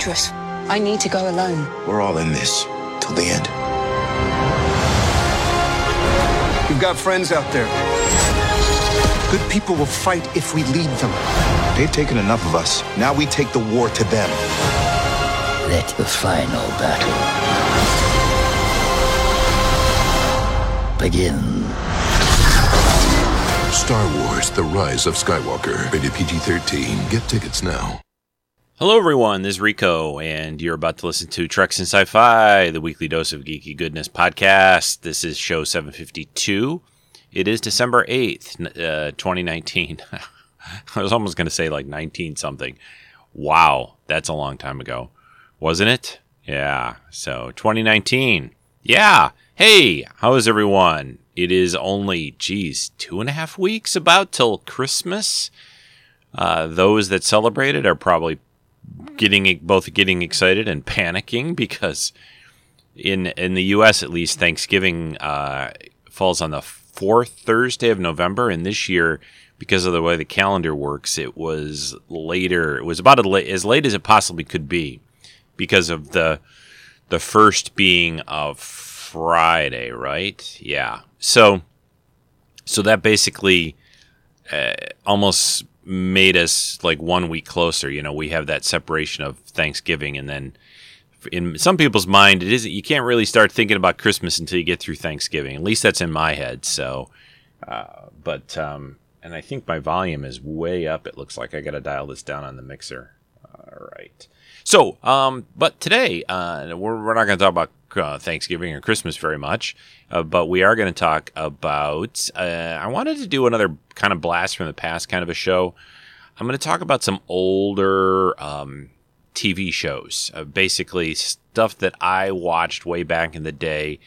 dangerous. I need to go alone. We're all in this till the end. We've got friends out there. Good people will fight if we lead them. They've taken enough of us. Now we take the war to them. Let the final battle begin. Star Wars The Rise of Skywalker. Rated PG 13. Get tickets now. Hello, everyone. This is Rico, and you're about to listen to Treks and Sci Fi, the weekly dose of geeky goodness podcast. This is show 752. It is December 8th, uh, 2019. I was almost going to say like 19 something. Wow, that's a long time ago, wasn't it? Yeah, so 2019. Yeah. Hey, how is everyone? It is only, geez, two and a half weeks about till Christmas. Uh, those that celebrate it are probably getting both getting excited and panicking because in in the U.S. at least Thanksgiving uh, falls on the fourth Thursday of November, and this year because of the way the calendar works, it was later. It was about as late as it possibly could be because of the the first being of Friday, right? Yeah. So so that basically uh, almost made us like one week closer. You know, we have that separation of Thanksgiving, and then in some people's mind, it isn't. You can't really start thinking about Christmas until you get through Thanksgiving. At least that's in my head. So, uh, but um, and I think my volume is way up. It looks like I got to dial this down on the mixer. All right. So, um, but today uh, we're, we're not going to talk about uh, Thanksgiving or Christmas very much, uh, but we are going to talk about. Uh, I wanted to do another kind of blast from the past kind of a show. I'm going to talk about some older um, TV shows, uh, basically stuff that I watched way back in the day,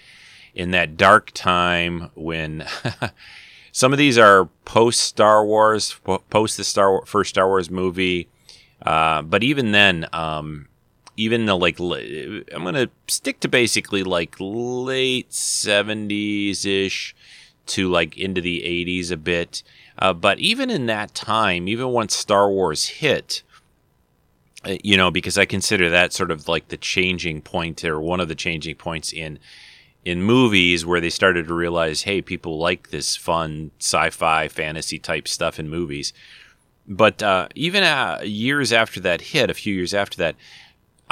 in that dark time when. some of these are post Star Wars, post the Star first Star Wars movie, uh, but even then, um, even the like I'm gonna stick to basically like late 70s ish to like into the 80s a bit. Uh, but even in that time, even once Star Wars hit, uh, you know, because I consider that sort of like the changing point or one of the changing points in in movies where they started to realize, hey, people like this fun sci-fi fantasy type stuff in movies. But uh, even uh, years after that hit, a few years after that,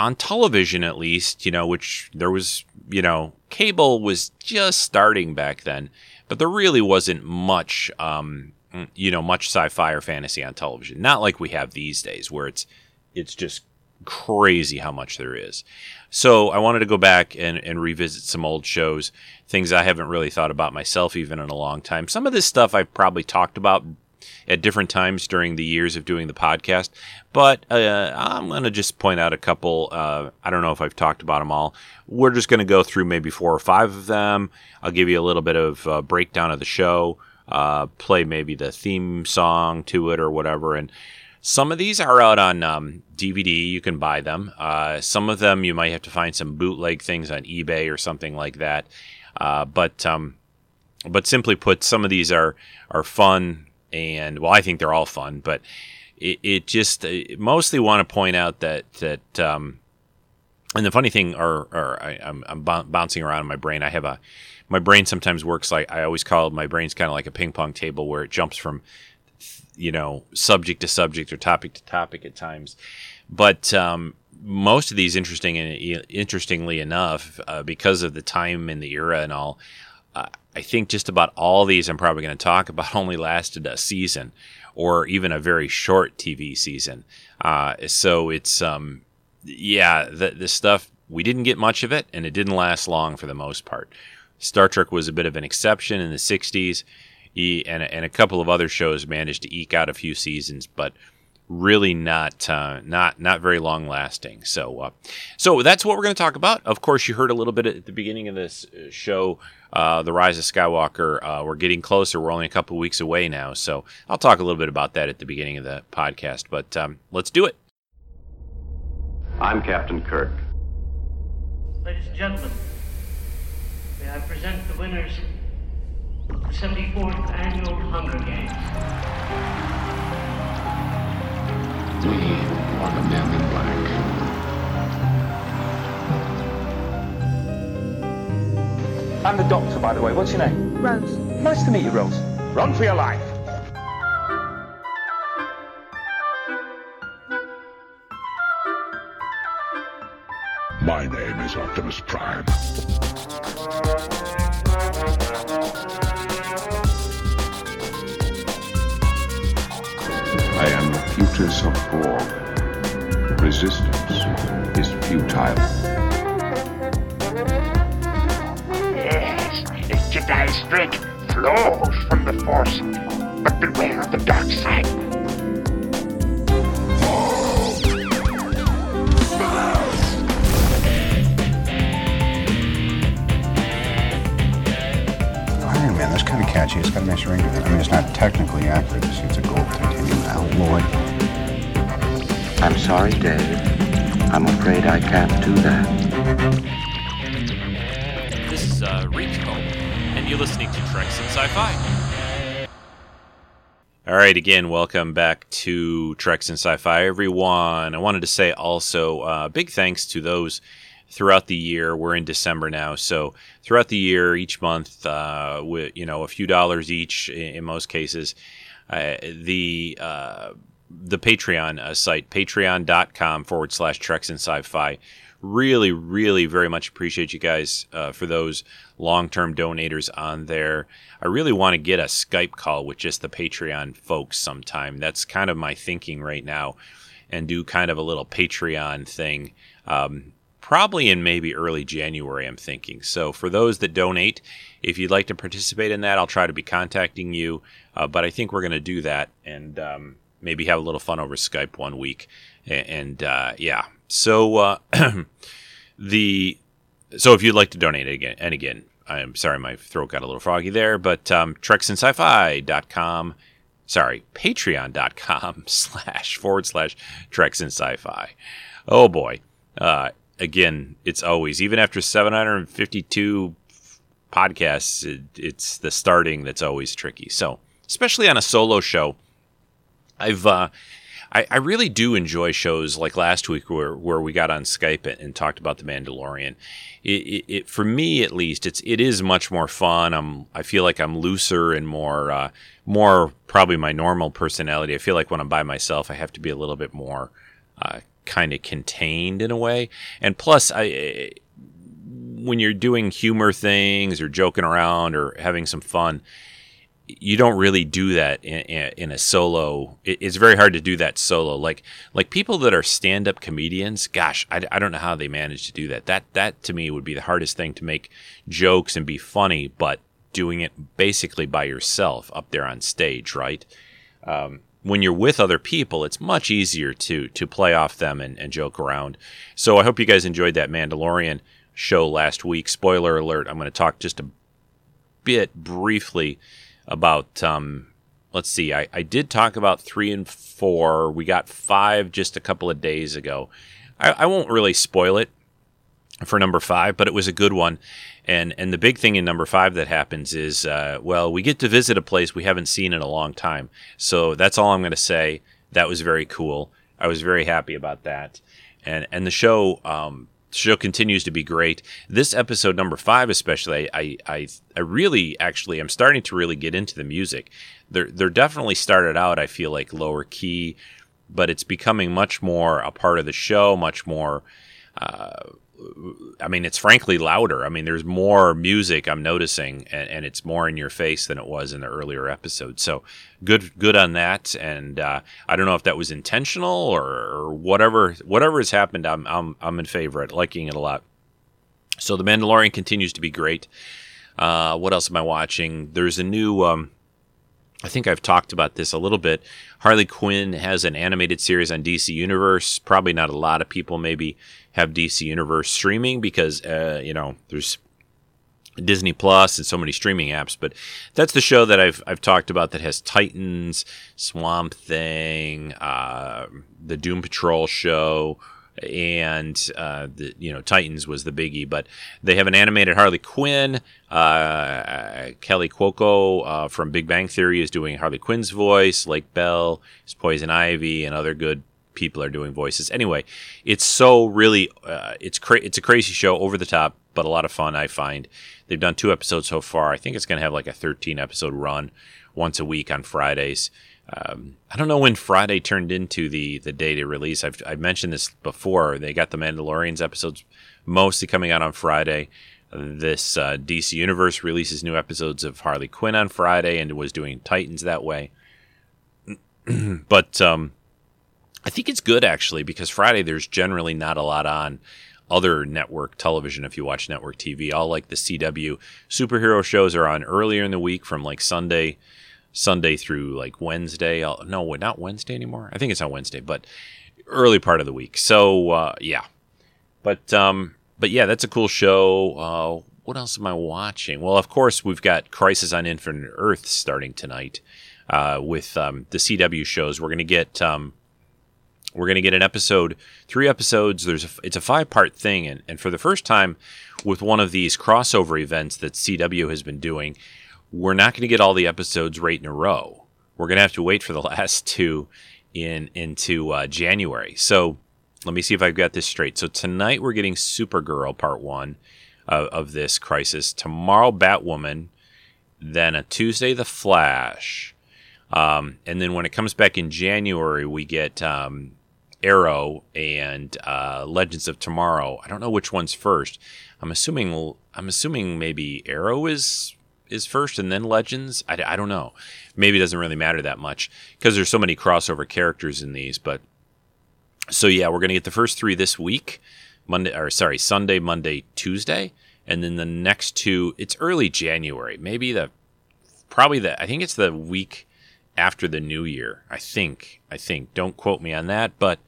on television at least, you know, which there was, you know, cable was just starting back then, but there really wasn't much, um, you know, much sci-fi or fantasy on television. Not like we have these days, where it's it's just crazy how much there is. So I wanted to go back and, and revisit some old shows, things I haven't really thought about myself even in a long time. Some of this stuff I've probably talked about at different times during the years of doing the podcast. But uh, I'm going to just point out a couple. Uh, I don't know if I've talked about them all. We're just going to go through maybe four or five of them. I'll give you a little bit of uh, breakdown of the show, uh, play maybe the theme song to it or whatever. And some of these are out on um, DVD. You can buy them. Uh, some of them you might have to find some bootleg things on eBay or something like that. Uh, but um, but simply put, some of these are are fun and well, I think they're all fun, but it, it just it mostly want to point out that that um, and the funny thing, or, or I, am I'm, I'm bouncing around in my brain. I have a my brain sometimes works like I always call it, my brain's kind of like a ping pong table where it jumps from you know subject to subject or topic to topic at times. But um, most of these interesting and interestingly enough, uh, because of the time and the era and all, uh, I think just about all these I'm probably going to talk about only lasted a season or even a very short TV season. Uh, so it's, um, yeah, the, the stuff, we didn't get much of it and it didn't last long for the most part. Star Trek was a bit of an exception in the 60s, and, and a couple of other shows managed to eke out a few seasons, but really not uh, not not very long lasting. So uh, so that's what we're going to talk about. Of course, you heard a little bit at the beginning of this uh, show, uh, the Rise of Skywalker. Uh, we're getting closer. We're only a couple weeks away now, so I'll talk a little bit about that at the beginning of the podcast. But um, let's do it. I'm Captain Kirk. Ladies and gentlemen, may I present the winners of the 74th Annual Hunger Games. We are the men in black. I'm the doctor, by the way. What's your name? Rose. Nice to meet you, Rose. Run for your life. My name is Optimus Prime. Am of Borg. Resistance is futile. Yes, the Jedi strength flows from the Force, but beware of the dark side. Oh, Iron Man, that's kind of catchy. It's got a nice ring to it. I mean, it's not technically accurate. It's, it's a gold titanium alloy. I'm sorry, Dave. I'm afraid I can't do that. This is uh, Home, and you're listening to Treks and Sci-Fi. All right, again, welcome back to Treks and Sci-Fi, everyone. I wanted to say also uh, big thanks to those throughout the year. We're in December now, so throughout the year, each month, uh, with you know a few dollars each in, in most cases, uh, the uh, the Patreon uh, site, patreon.com forward slash Treks and Sci-Fi. Really, really very much appreciate you guys uh, for those long term donators on there. I really want to get a Skype call with just the Patreon folks sometime. That's kind of my thinking right now, and do kind of a little Patreon thing. Um, probably in maybe early January, I'm thinking. So for those that donate, if you'd like to participate in that, I'll try to be contacting you. Uh, but I think we're going to do that and um, maybe have a little fun over Skype one week. And, uh, yeah, so uh, the so if you'd like to donate again, and again, I'm sorry my throat got a little froggy there, but um, treksandSci-Fi.com, sorry, Patreon.com slash forward slash Treks and Sci-Fi. Oh boy. Uh, again, it's always even after 752 podcasts, it, it's the starting that's always tricky. So, especially on a solo show, I've uh, I, I, really do enjoy shows like last week where, where we got on Skype and, and talked about the Mandalorian. It, it, it, for me at least, it's it is much more fun. I'm I feel like I'm looser and more uh, more probably my normal personality. I feel like when I'm by myself, I have to be a little bit more uh, kind of contained in a way. And plus, I when you're doing humor things or joking around or having some fun, you don't really do that in, in a solo. It's very hard to do that solo. Like like people that are stand up comedians, gosh, I, I don't know how they manage to do that. That that to me would be the hardest thing to make jokes and be funny, but doing it basically by yourself up there on stage, right? Um, when you're with other people, it's much easier to to play off them and, and joke around. So I hope you guys enjoyed that Mandalorian show last week. Spoiler alert: I'm going to talk just a bit briefly about. Um, let's see. I, I did talk about three and four. We got five just a couple of days ago. I, I won't really spoil it for number five, but it was a good one. And and the big thing in number five that happens is, uh, well, we get to visit a place we haven't seen in a long time. So that's all I'm going to say. That was very cool. I was very happy about that. And and the show um, the show continues to be great. This episode number five, especially, I I I really actually I'm starting to really get into the music. They're they're definitely started out. I feel like lower key, but it's becoming much more a part of the show. Much more. Uh, I mean, it's frankly louder. I mean, there's more music I'm noticing, and, and, it's more in your face than it was in the earlier episodes. So good, good on that. And uh, I don't know if that was intentional or, or, whatever. Whatever has happened, I'm I'm I'm in favor of liking it a lot. So the Mandalorian continues to be great. Uh, what else am I watching? There's a new. Um, I think I've talked about this a little bit. Harley Quinn has an animated series on DC Universe. Probably not a lot of people maybe have DC Universe streaming because uh, you know there's Disney Plus and so many streaming apps. But that's the show that I've I've talked about that has Titans, Swamp Thing, uh, the Doom Patrol show, and uh, the you know Titans was the biggie. But they have an animated Harley Quinn. Uh, Kaley Cuoco uh, from Big Bang Theory is doing Harley Quinn's voice. Lake Bell is Poison Ivy, and other good people are doing voices. Anyway, it's so really uh, it's cra- it's a crazy show, over the top, but a lot of fun. I find they've done two episodes so far. I think it's going to have like a 13 episode run, once a week on Fridays. Um, I don't know when Friday turned into the the day to release. I've I've mentioned this before. They got the Mandalorian's episodes mostly coming out on Friday. This uh, DC Universe releases new episodes of Harley Quinn on Friday and was doing Titans that way. but um, I think it's good actually because Friday there's generally not a lot on other network television if you watch network TV. All like the CW superhero shows are on earlier in the week from like Sunday Sunday through like Wednesday. No, not Wednesday anymore. I think it's on Wednesday, but early part of the week. So uh, yeah, but um, but yeah, that's a cool show. Uh, what else am I watching? Well, of course, we've got Crisis on Infinite Earth starting tonight uh, with um, the CW shows. We're to get um, we're to get an episode, three episodes. There's a, it's a five part thing, and, and for the first time with one of these crossover events that CW has been doing, we're not going to get all the episodes right in a row. We're going to have to wait for the last two in into uh, January. So let me see if I've got this straight. So tonight we're getting Supergirl part one of, this crisis. Tomorrow Batwoman, then a Tuesday The Flash, um, and then when it comes back in January we get um, Arrow and uh, Legends of Tomorrow. I don't know which one's first. I'm assuming I'm assuming maybe Arrow is is first and then Legends. I, I don't know. Maybe it doesn't really matter that much because there's so many crossover characters in these. But so yeah, we're gonna get the first three this week, Monday or sorry Sunday, Monday, Tuesday, and then the next two. It's early January, maybe the probably the I think it's the week after the new year. I think. I think. Don't quote me on that, but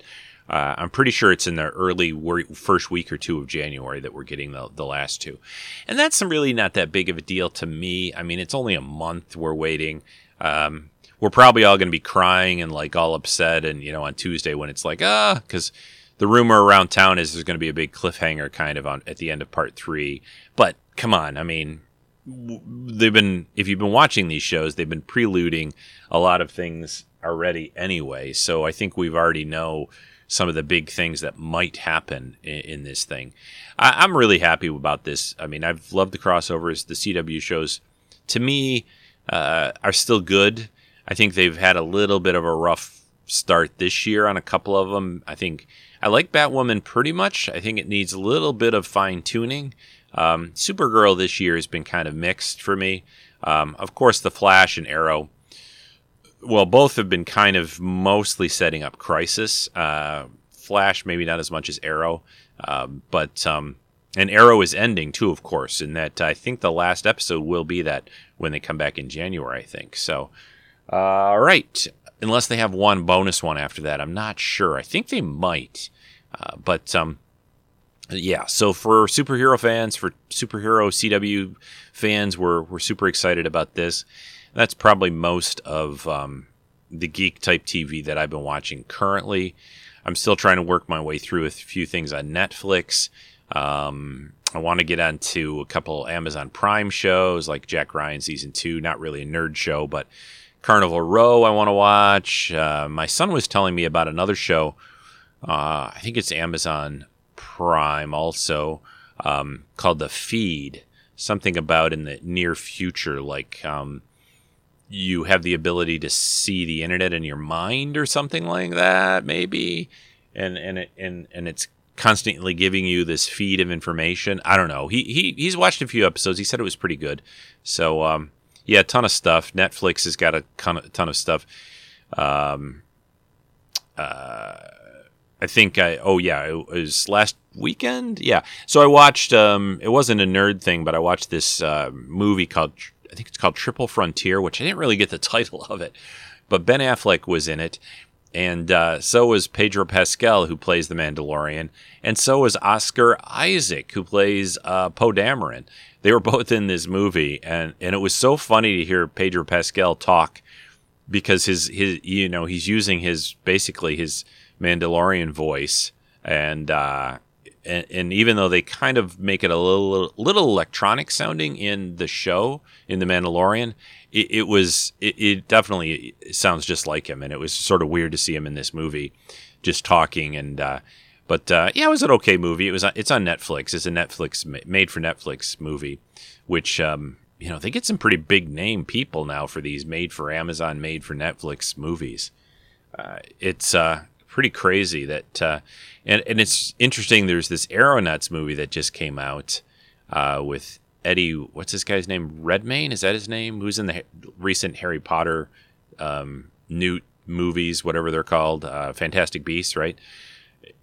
uh, I'm pretty sure it's in the early wor- first week or two of January that we're getting the, the last two. And that's really not that big of a deal to me. I mean, it's only a month we're waiting. Um, we're probably all going to be crying and like all upset. And, you know, on Tuesday when it's like, ah, because the rumor around town is there's going to be a big cliffhanger kind of on at the end of part three. But come on, I mean, they've been if you've been watching these shows they've been preluding a lot of things already anyway so i think we've already know some of the big things that might happen in, in this thing. I, am really happy about this. I mean i've loved the crossovers. The cw shows to me uh, are still good. I think they've had a little bit of a rough start this year on a couple of them i think i like batwoman pretty much. I think it needs a little bit of fine tuning um, Supergirl this year has been kind of mixed for me. Um, of course, The Flash and Arrow, well, both have been kind of mostly setting up Crisis. Uh, Flash, maybe not as much as Arrow, um, but um, and Arrow is ending too, of course. In that, I think the last episode will be that when they come back in January. I think so. Uh, right, unless they have one bonus one after that, I'm not sure. I think they might, uh, but um, yeah, so for superhero fans, for superhero CW fans, we're we're super excited about this. That's probably most of um, the geek type TV that I've been watching currently. I'm still trying to work my way through a few things on Netflix. Um, I want to get onto a couple Amazon Prime shows like Jack Ryan season two. Not really a nerd show, but Carnival Row I want to watch. Uh, my son was telling me about another show. Uh, I think it's Amazon Prime also um, called The Feed. Something about in the near future, like um, you have the ability to see the internet in your mind or something like that, maybe. And and it, and and it's constantly giving you this feed of information. I don't know. He he he's watched a few episodes. He said it was pretty good. So um, yeah, a ton of stuff. Netflix has got a ton of, ton of stuff. Um, uh, I think I oh yeah it was last weekend yeah so I watched um it wasn't a nerd thing but I watched this uh, movie called I think it's called Triple Frontier which I didn't really get the title of it but Ben Affleck was in it and uh, so was Pedro Pascal who plays the Mandalorian and so was Oscar Isaac who plays uh, Poe Dameron. They were both in this movie and and it was so funny to hear Pedro Pascal talk because his his you know he's using his basically his Mandalorian voice, and uh, and, and, even though they kind of make it a little little electronic sounding in the show in the Mandalorian, it, it was it, it, definitely sounds just like him, and it was sort of weird to see him in this movie, just talking and. Uh, But uh, yeah, it was an okay movie. It was it's on Netflix. It's a Netflix made for Netflix movie, which um, you know they get some pretty big name people now for these made for Amazon, made for Netflix movies. Uh, it's uh, pretty crazy that, uh, and and it's interesting. There's this Aeronauts movie that just came out uh, with Eddie. What's this guy's name? Redmayne is that his name? Who's in the recent Harry Potter um, Newt movies, whatever they're called, uh, Fantastic Beasts, right?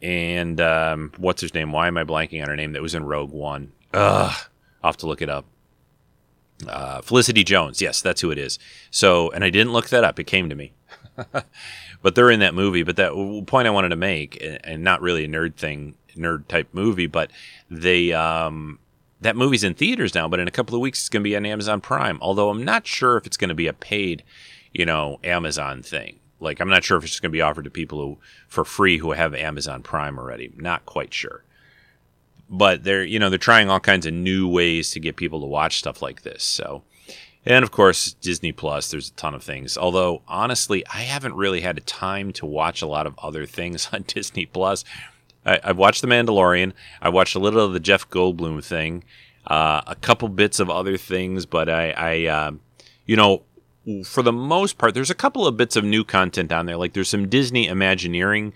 and um, what's his name? Why am I blanking on her name? That was in Rogue One. Ugh, I'll have to look it up. Uh, Felicity Jones. Yes, that's who it is. So, and I didn't look that up. It came to me. but they're in that movie. But that point I wanted to make, and not really a nerd thing, nerd type movie, but they um, that movie's in theaters now. But in a couple of weeks, it's going to be on Amazon Prime. Although I'm not sure if it's going to be a paid, you know, Amazon thing. Like I'm not sure if it's going to be offered to people who for free who have Amazon Prime already. Not quite sure. But they're you know they're trying all kinds of new ways to get people to watch stuff like this. So and of course Disney Plus. There's a ton of things. Although honestly, I haven't really had a time to watch a lot of other things on Disney Plus. I, have watched The Mandalorian. I watched a little of the Jeff Goldblum thing, uh, a couple bits of other things, but I, I uh, you know, for the most part, there's a couple of bits of new content on there. Like there's some Disney Imagineering,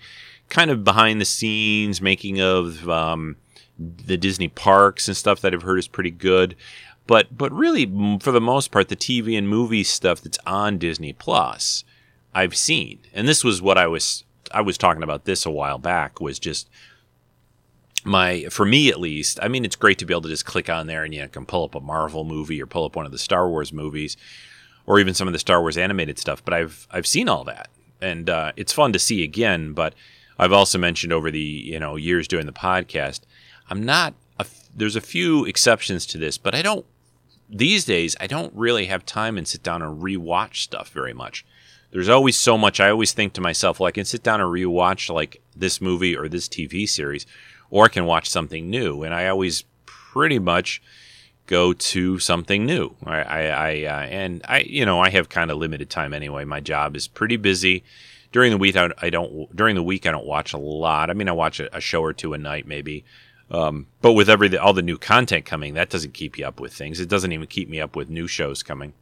kind of behind the scenes making of um, the Disney parks and stuff that I've heard is pretty good. But but really, for the most part, the TV and movie stuff that's on Disney Plus, I've seen. And this was what I was I was talking about this a while back. Was just my for me at least. I mean, it's great to be able to just click on there and you know, can pull up a Marvel movie or pull up one of the Star Wars movies or even some of the Star Wars animated stuff. But I've I've seen all that, and uh, it's fun to see again. But I've also mentioned over the you know years doing the podcast, I'm not. A, there's a few exceptions to this, but I don't. These days, I don't really have time and sit down and rewatch stuff very much. There's always so much. I always think to myself, well, I can sit down and rewatch like this movie or this TV series, or I can watch something new. And I always pretty much go to something new. I, I, I uh, and I, you know, I have kind of limited time anyway. My job is pretty busy. During the week, I, don't. During the week, I don't watch a lot. I mean, I watch a, a show or two a night, maybe. Um, but with every all the new content coming, that doesn't keep you up with things. It doesn't even keep me up with new shows coming.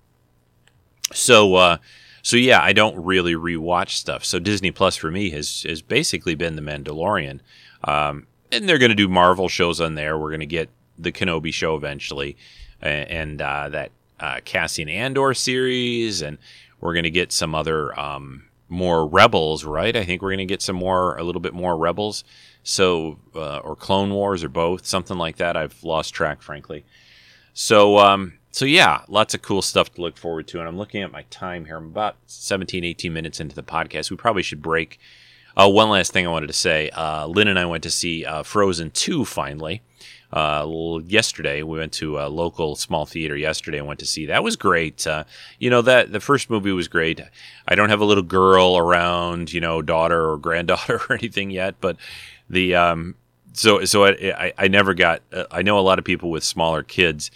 So, uh, so yeah, I don't really rewatch stuff. So Disney Plus for me has has basically been The Mandalorian, um, and they're going to do Marvel shows on there. We're going to get the Kenobi show eventually, and uh, that uh, Cassian Andor series, and we're going to get some other um, more Rebels, right? I think we're going to get some more, a little bit more Rebels, so uh, or Clone Wars or both, something like that. I've lost track, frankly. So, um, so yeah, lots of cool stuff to look forward to. And I'm looking at my time here. I'm about 17, 18 minutes into the podcast. We probably should break. Uh, one last thing I wanted to say. Uh, Lynn and I went to see uh, Frozen 2 finally uh, yesterday. We went to a local small theater yesterday and went to see. That was great. Uh, you know that the first movie was great. I don't have a little girl around, you know, daughter or granddaughter or anything yet, but the um, so so I, I, never got. Uh, I know a lot of people with smaller kids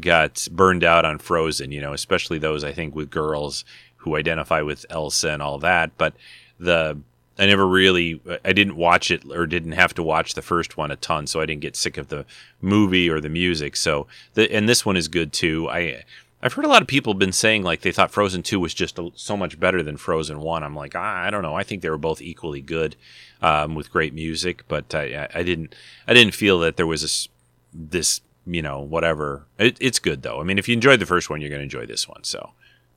got burned out on Frozen. You know, especially those I think with girls who identify with Elsa and all that, but the I never really, I didn't watch it or didn't have to watch the first one a ton, so I didn't get sick of the movie or the music. So, the, and this one is good too. I, I've heard a lot of people been saying like they thought Frozen Two was just a, so much better than Frozen One. I'm like, ah, I don't know. I think they were both equally good, um, with great music, but I, I didn't, I didn't feel that there was this, this, you know, whatever. It, it's good though. I mean, if you enjoyed the first one, you're going to enjoy this one. So,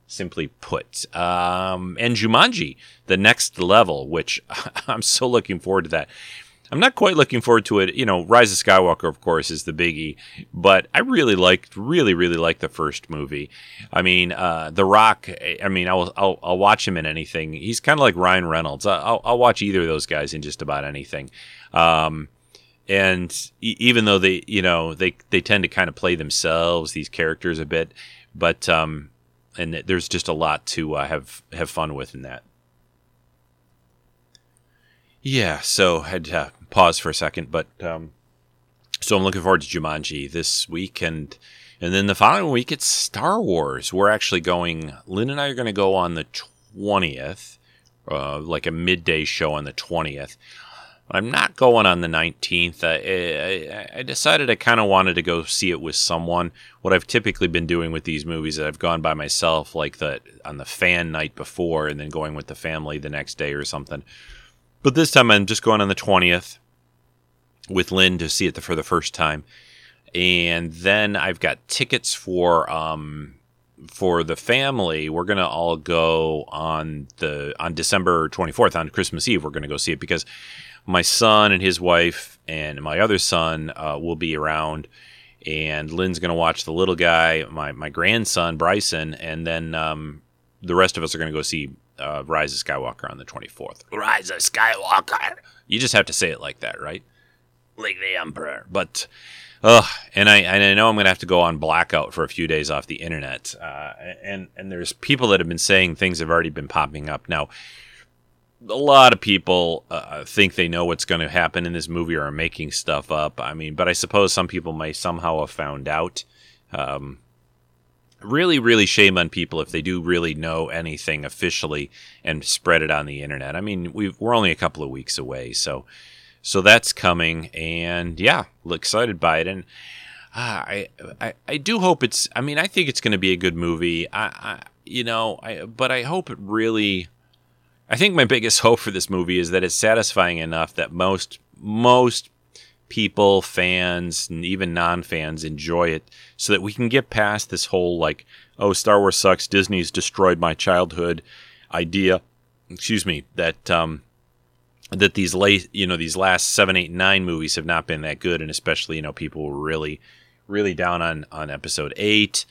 simply put. Um, and Jumanji, the next level, which I'm so looking forward to that. I'm not quite looking forward to it. You know, Rise of Skywalker, of course, is the biggie, but I really liked, really, really liked the first movie. I mean, uh, The Rock. I mean, I'll, I'll, I'll watch him in anything. He's kind of like Ryan Reynolds. I'll, I'll watch either of those guys in just about anything. Um, and even though they, you know, they they tend to kind of play themselves, these characters a bit, but um, and there's just a lot to uh, have have fun with in that. Yeah, so I had to pause for a second, but um, so I'm looking forward to Jumanji this week, and and then the following week it's Star Wars. We're actually going. Lynn and I are going to go on the twentieth, uh, like a midday show on the twentieth. I'm not going on the 19th. I, I, I decided I kind of wanted to go see it with someone. What I've typically been doing with these movies, is I've gone by myself, like the on the fan night before, and then going with the family the next day or something. But this time, I'm just going on the 20th with Lynn to see it for the first time, and then I've got tickets for um, for the family, we're gonna all go on the on December 24th on Christmas Eve. We're gonna go see it because my son and his wife and my other son uh, will be around, and Lynn's gonna watch the little guy, my my grandson Bryson, and then um, the rest of us are gonna go see uh, Rise of Skywalker on the 24th. Rise of Skywalker. You just have to say it like that, right? Like the Emperor, but. Ugh, and I and I know I'm gonna have to go on blackout for a few days off the internet. Uh, and and there's people that have been saying things have already been popping up now. A lot of people uh, think they know what's going to happen in this movie or are making stuff up. I mean, but I suppose some people may somehow have found out. Um, really, really shame on people if they do really know anything officially and spread it on the internet. I mean, we we're only a couple of weeks away, so so that's coming, and yeah, look excited by it. And uh, I, I, I do hope it's. I mean, I think it's going to be a good movie. I, I, you know, I, but I hope it really. I think my biggest hope for this movie is that it's satisfying enough that most most people, fans, and even non-fans enjoy it, so that we can get past this whole like, oh, Star Wars sucks. Disney's destroyed my childhood idea. Excuse me. That um, that these late, you know, these last seven, eight, nine movies have not been that good, and especially, you know, people were really, really down on on episode eight,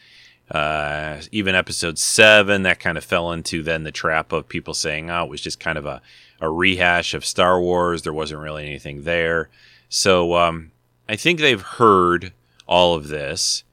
uh, even episode seven. That kind of fell into then the trap of people saying, "Oh, it was just kind of a a rehash of Star Wars. There wasn't really anything there." So um, I think they've heard all of this.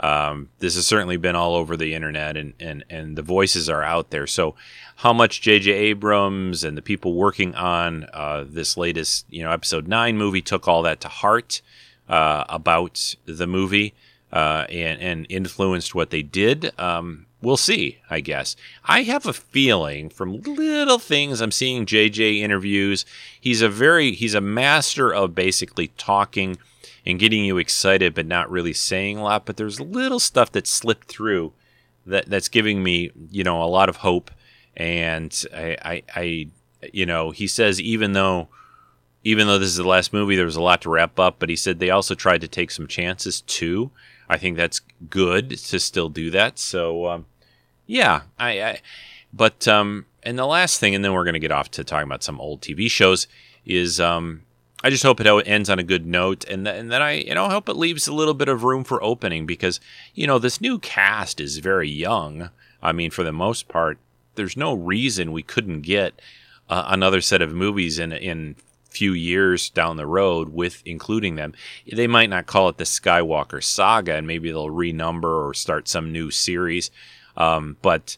Um, this has certainly been all over the internet, and, and, and the voices are out there. So how much J.J. Abrams and the people working on uh, this latest, you know, episode nine movie took all that to heart uh, about the movie uh, and, and influenced what they did. Um, we'll see, I guess. I have a feeling from little things I'm seeing JJ interviews, he's a very he's a master of basically talking and getting you excited but not really saying a lot, but there's little stuff that slipped through that that's giving me, you know, a lot of hope and I, I, I, you know, he says even though, even though this is the last movie, there was a lot to wrap up. But he said they also tried to take some chances too. I think that's good to still do that. So, um, yeah, I, I but um, and the last thing, and then we're going to get off to talking about some old TV shows. Is um, I just hope it ends on a good note, and th- and then I you know hope it leaves a little bit of room for opening because you know this new cast is very young. I mean, for the most part, there's no reason we couldn't get uh, another set of movies in in few years down the road with including them. They might not call it the Skywalker saga, and maybe they'll renumber or start some new series. Um, but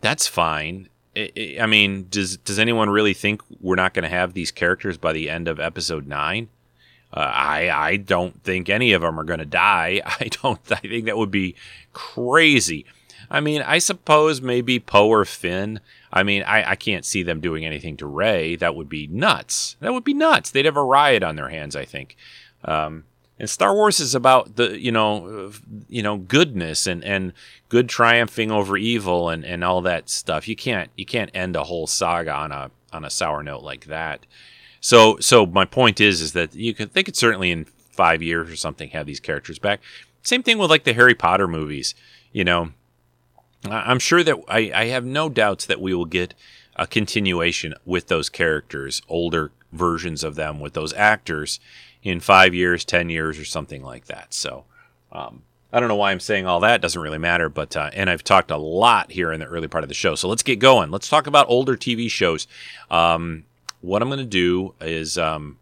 that's fine. I, I mean, does does anyone really think we're not going to have these characters by the end of Episode Nine? Uh, I I don't think any of them are going to die. I don't. I think that would be crazy. I mean, I suppose maybe Poe or Finn. I mean, I, I can't see them doing anything to Rey. That would be nuts. That would be nuts. They'd have a riot on their hands, I think. Um, and Star Wars is about the you know you know goodness and and good triumphing over evil and and all that stuff. You can't you can't end a whole saga on a on a sour note like that. So so my point is is that you could they could certainly in five years or something have these characters back. Same thing with like the Harry Potter movies. You know, I'm sure that I, I have no doubts that we will get a continuation with those characters, older versions of them with those actors in five years, 10 years, or something like that. So, um, I don't know why I'm saying all that. Doesn't really matter. But, uh, and I've talked a lot here in the early part of the show. So let's get going. Let's talk about older TV shows. Um, what I'm going to do is, um,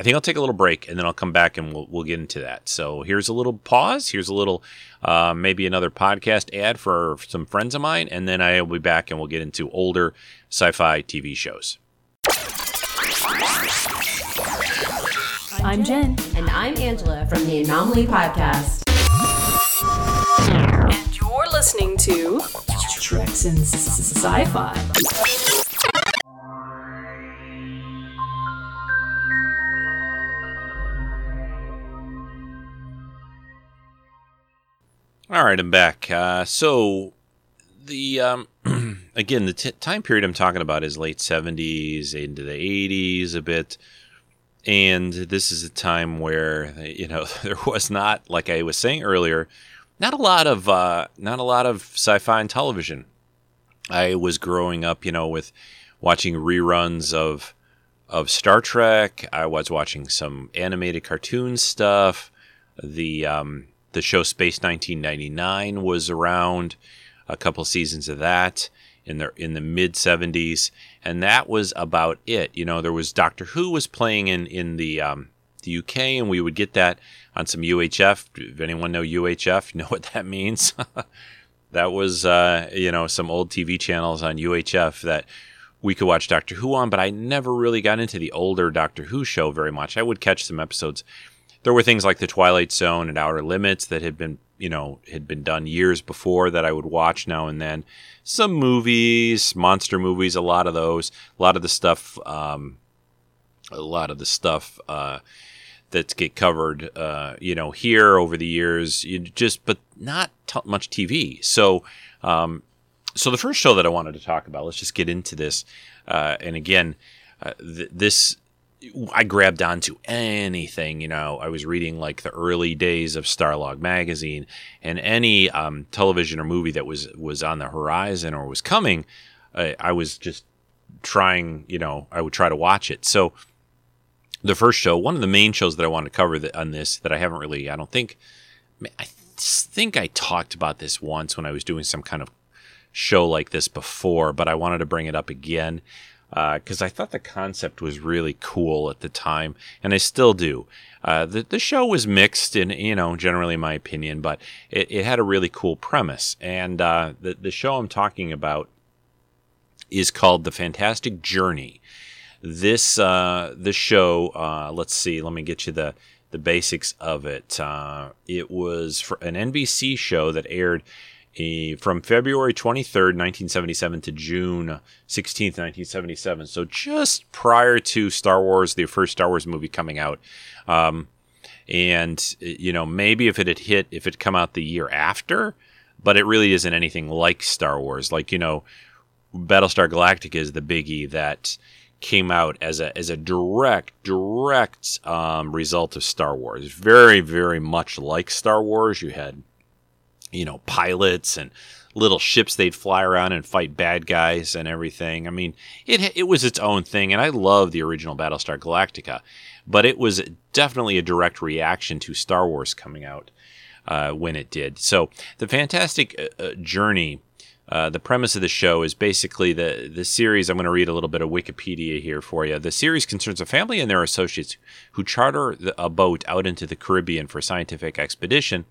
I think I'll take a little break and then I'll come back and we'll, we'll get into that. So here's a little pause. Here's a little, uh, maybe another podcast ad for some friends of mine. And then I will be back and we'll get into older sci fi TV shows. I'm Jen. And I'm Angela from the Anomaly Podcast. And you're listening to Treks in Sci Fi. All right, I'm back. Uh, so the um, again the t- time period I'm talking about is late 70s into the 80s a bit, and this is a time where you know there was not like I was saying earlier, not a lot of uh, not a lot of sci-fi and television. I was growing up, you know, with watching reruns of of Star Trek. I was watching some animated cartoon stuff. The um, the show Space 1999 was around a couple seasons of that in the in the mid 70s, and that was about it. You know, there was Doctor Who was playing in in the um, the UK, and we would get that on some UHF. If anyone know UHF, you know what that means. that was uh, you know some old TV channels on UHF that we could watch Doctor Who on, but I never really got into the older Doctor Who show very much. I would catch some episodes. There were things like The Twilight Zone and Outer Limits that had been, you know, had been done years before that I would watch now and then. Some movies, monster movies, a lot of those, a lot of the stuff, um, a lot of the stuff uh, that get covered, uh, you know, here over the years. You just, but not t- much TV. So um, so the first show that I wanted to talk about, let's just get into this. Uh, and again, uh, th- this I grabbed onto anything. You know, I was reading like the early days of Starlog magazine, and any um, television or movie that was was on the horizon or was coming, I was just trying. You know, I would try to watch it. So the first show, one of the main shows that I wanted to cover that, on this that I haven't really, I don't think, I think I talked about this once when I was doing some kind of show like this before, but I wanted to bring it up again because uh, I thought the concept was really cool at the time, and I still do. Uh, the the show was mixed in, you know, generally my opinion, but it, it had a really cool premise. And uh, the the show I'm talking about is called The Fantastic Journey. This uh, this show, uh, let's see, let me get you the the basics of it. Uh, it was an NBC show that aired from February 23rd, 1977 to June 16th, 1977. So just prior to Star Wars, the first Star Wars movie coming out. Um, and, you know, maybe if it had hit, if it come out the year after, but it really isn't anything like Star Wars. Like, you know, Battlestar Galactica is the biggie that came out as a as a direct direct um, result of Star Wars. Very very much like Star Wars. You had you know, pilots and little ships they'd fly around and fight bad guys and everything. I mean, it it was its own thing, and I love the original Battlestar Galactica, but it was definitely a direct reaction to Star Wars coming out uh, when it did. So the fantastic uh, uh journey. Uh, the premise of the show is basically the the series. I'm going to read a little bit of Wikipedia here for you. The series concerns a family and their associates who charter a boat out into the Caribbean for a scientific expedition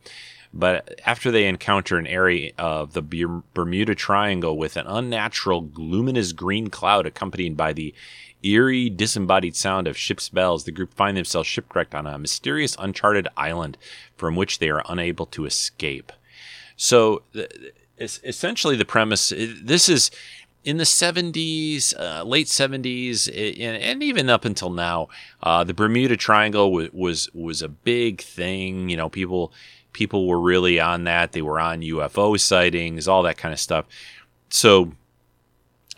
but after they encounter an area of the Bermuda Triangle with an unnatural luminous green cloud accompanied by the eerie, disembodied sound of ship's bells, the group find themselves shipwrecked on a mysterious, uncharted island from which they are unable to escape. So, essentially, the premise this is in the 70s, uh, late 70s, and, even up until now, uh, the Bermuda Triangle was, was was a big thing. You know, people people were really on that. They were on UFO sightings, all that kind of stuff. So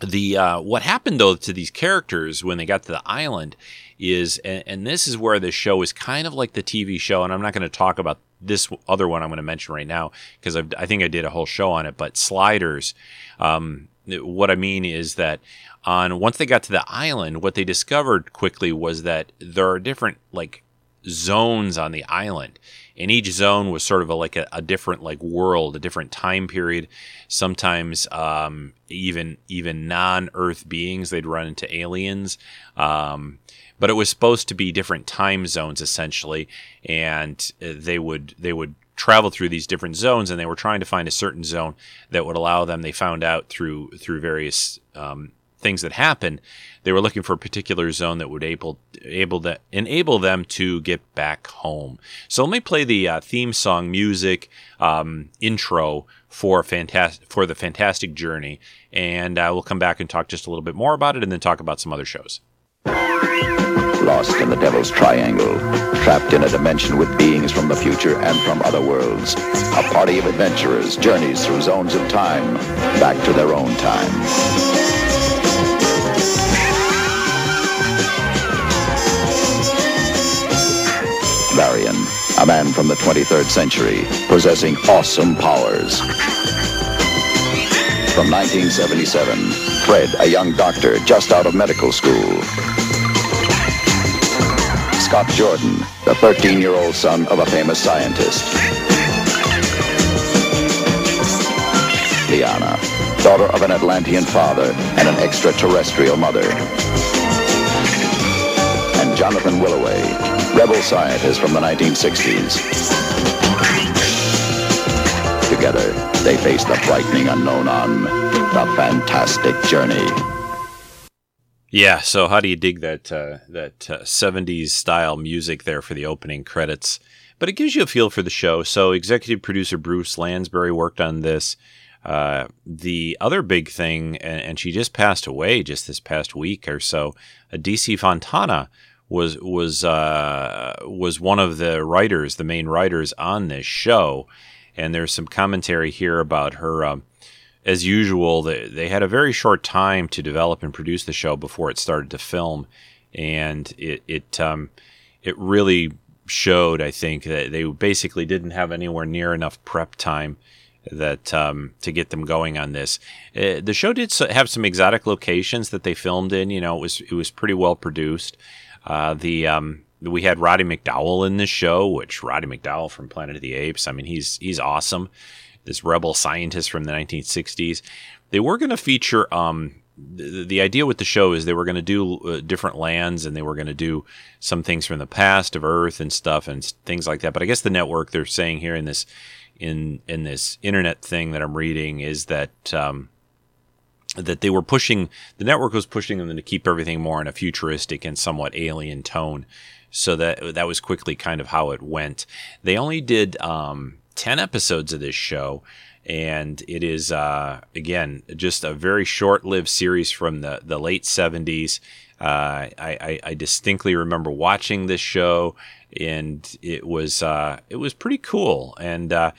the uh, what happened though to these characters when they got to the island is, and, and this is where the show is kind of like the TV show, and I'm not going to talk about this other one I'm going to mention right now because I think I did a whole show on it. But Sliders, um, what I mean is that on once they got to the island, what they discovered quickly was that there are different like zones on the island and each zone was sort of a, like a, a, different like world a different time period. Sometimes um, even even non-earth beings they'd run into aliens. Um, but it was supposed to be different time zones essentially. And uh, they would they would travel through these different zones and they were trying to find a certain zone that would allow them. They found out through through various um, things that happened they were looking for a particular zone that would able able to enable them to get back home. So let me play the uh, theme song music um, intro for fantastic for the fantastic journey, and uh, we'll come back and talk just a little bit more about it, and then talk about some other shows. lost in the Devil's Triangle, trapped in a dimension with beings from the future and from other worlds. A party of adventurers journeys through zones of time, back to their own time. Varian, a man from the 23rd century, possessing awesome powers. From 1977, Fred, a young doctor just out of medical school. Scott Jordan, the 13-year-old son of a famous scientist. Liana, daughter of an Atlantean father and an extraterrestrial mother. And Jonathan Willoway, rebel scientist from the 1960s. Together, they face the frightening unknown on the fantastic journey. Yeah, so how do you dig that uh, that uh, 70s style music there for the opening credits? But it gives you a feel for the show. So executive producer Bruce Lansbury worked on this. Uh, the other big thing, and, and, she just passed away just this past week or so. DC Fontana was was uh, was one of the writers, the main writers on this show, and there's some commentary here about her. Um, as usual, they, they had a very short time to develop and produce the show before it started to film, and it it um, it really showed. I think that they basically didn't have anywhere near enough prep time that um, to get them going on this. Uh, the show did have some exotic locations that they filmed in. You know, it was it was pretty well produced. Uh, the um, we had Roddy McDowall in this show, which Roddy McDowall from Planet of the Apes. I mean, he's he's awesome. This rebel scientist from the 1960s. They were going to feature. Um, the, idea with the show is they were going to do uh, different lands and they were going to do some things from the past of Earth and stuff and things like that. But I guess the network they're saying here in this in in this internet thing that I'm reading is that um, that they were pushing the network was pushing them to keep everything more in a futuristic and somewhat alien tone. So that that was quickly kind of how it went. They only did um, ten episodes of this show, and it is uh, again just a very short-lived series from the the late '70s. Uh, I, I, I distinctly remember watching this show, and it was uh, it was pretty cool. And uh,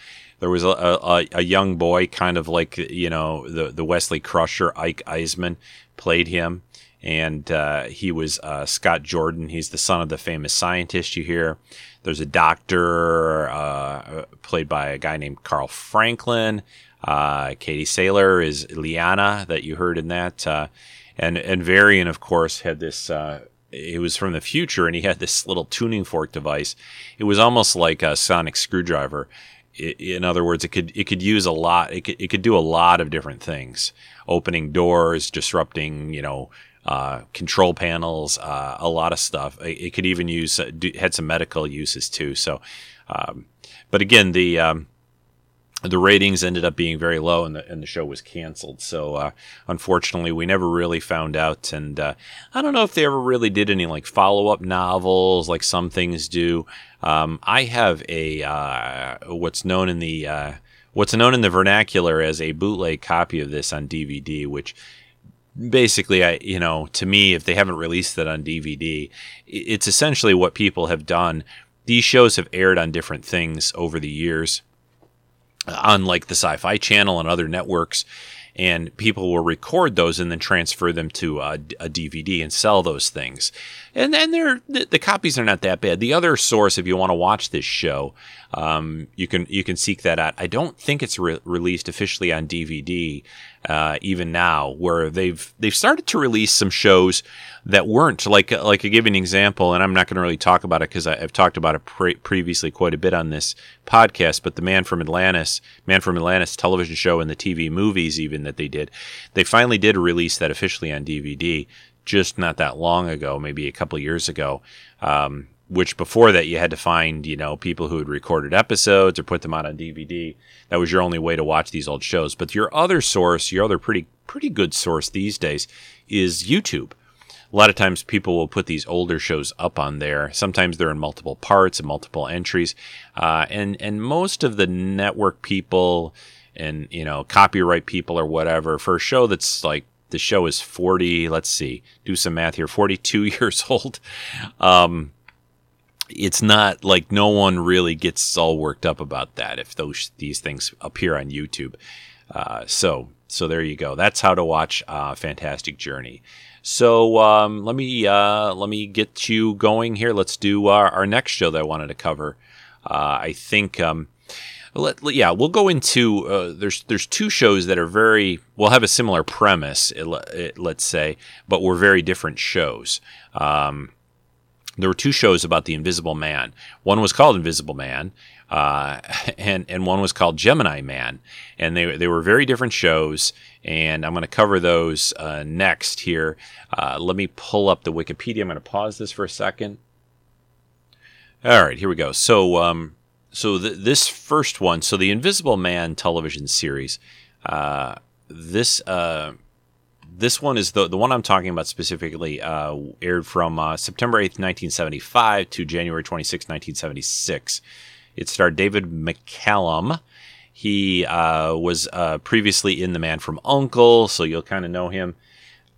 there was a, a, a, young boy, kind of like you know the the Wesley Crusher, Ike Eisenmann played him, and uh, he was uh, Scott Jordan. He's the son of the famous scientist you hear. There's a doctor uh, played by a guy named Carl Franklin. Uh, Katie Saylor is Liana that you heard in that, uh, and and Varian, of course, had this. it was from the future, and he had this little tuning fork device. It was almost like a sonic screwdriver in other words, it could it could use a lot. It could it could do a lot of different things, opening doors, disrupting, you know, uh, control panels, uh, a lot of stuff. It, it could even use uh, had some medical uses too. So, um, but again, the um, the ratings ended up being very low and the, and the show was canceled. So, uh, unfortunately, we never really found out. And uh, I don't know if they ever really did any like follow up novels like some things do. Um, I have a uh, what's known in the uh, what's known in the vernacular as a bootleg copy of this on DVD, which basically I you know to me if they haven't released it on DVD, it's essentially what people have done. These shows have aired on different things over the years on like the Sci-Fi Channel and other networks, and people will record those and then transfer them to a, a DVD and sell those things. And then they're the, the, copies are not that bad. The other source, if you want to watch this show, um, you can you can seek that out. I don't think it's re- released officially on DVD uh, even now, where they've they've started to release some shows that weren't like like I give an example, and I'm not going to really talk about it because I've talked about it pre- previously quite a bit on this podcast. But the Man from Atlantis, Man from Atlantis television show and the TV movies even that they did, they finally did release that officially on DVD just not that long ago, maybe a couple years ago. Um, which before that you had to find you know people who had recorded episodes or put them out on DVD. That was your only way to watch these old shows. But your other source, your other pretty pretty good source these days, is YouTube. A lot of times people will put these older shows up on there. Sometimes they're in multiple parts and multiple entries, uh, and and most of the network people and you know copyright people or whatever for a show that's like the show is 40, let's see, do some math here, 42 years old. Um, it's not like no one really gets all worked up about that if those these things appear on YouTube. Uh, so so there you go. That's how to watch uh, Fantastic Journey. So um, let me uh, let me get you going here. Let's do our, our next show that I wanted to cover. Uh, I think. Um, let, yeah, we'll go into uh, there's there's two shows that are very will have a similar premise, it, it, let's say, but we're very different shows. Um, there were two shows about the Invisible Man. One was called Invisible Man, uh, and and one was called Gemini Man, and they they were very different shows. And I'm going to cover those uh, next here. Uh, let me pull up the Wikipedia. I'm going to pause this for a second. All right, here we go. So um, so th- this first one, so the Invisible Man television series, uh, this uh, this one is the the one I'm talking about specifically. Uh, aired from uh, September 8th, 1975 to January 26, 1976. It starred David McCallum. He uh, was uh, previously in The Man from Uncle, so you'll kind of know him.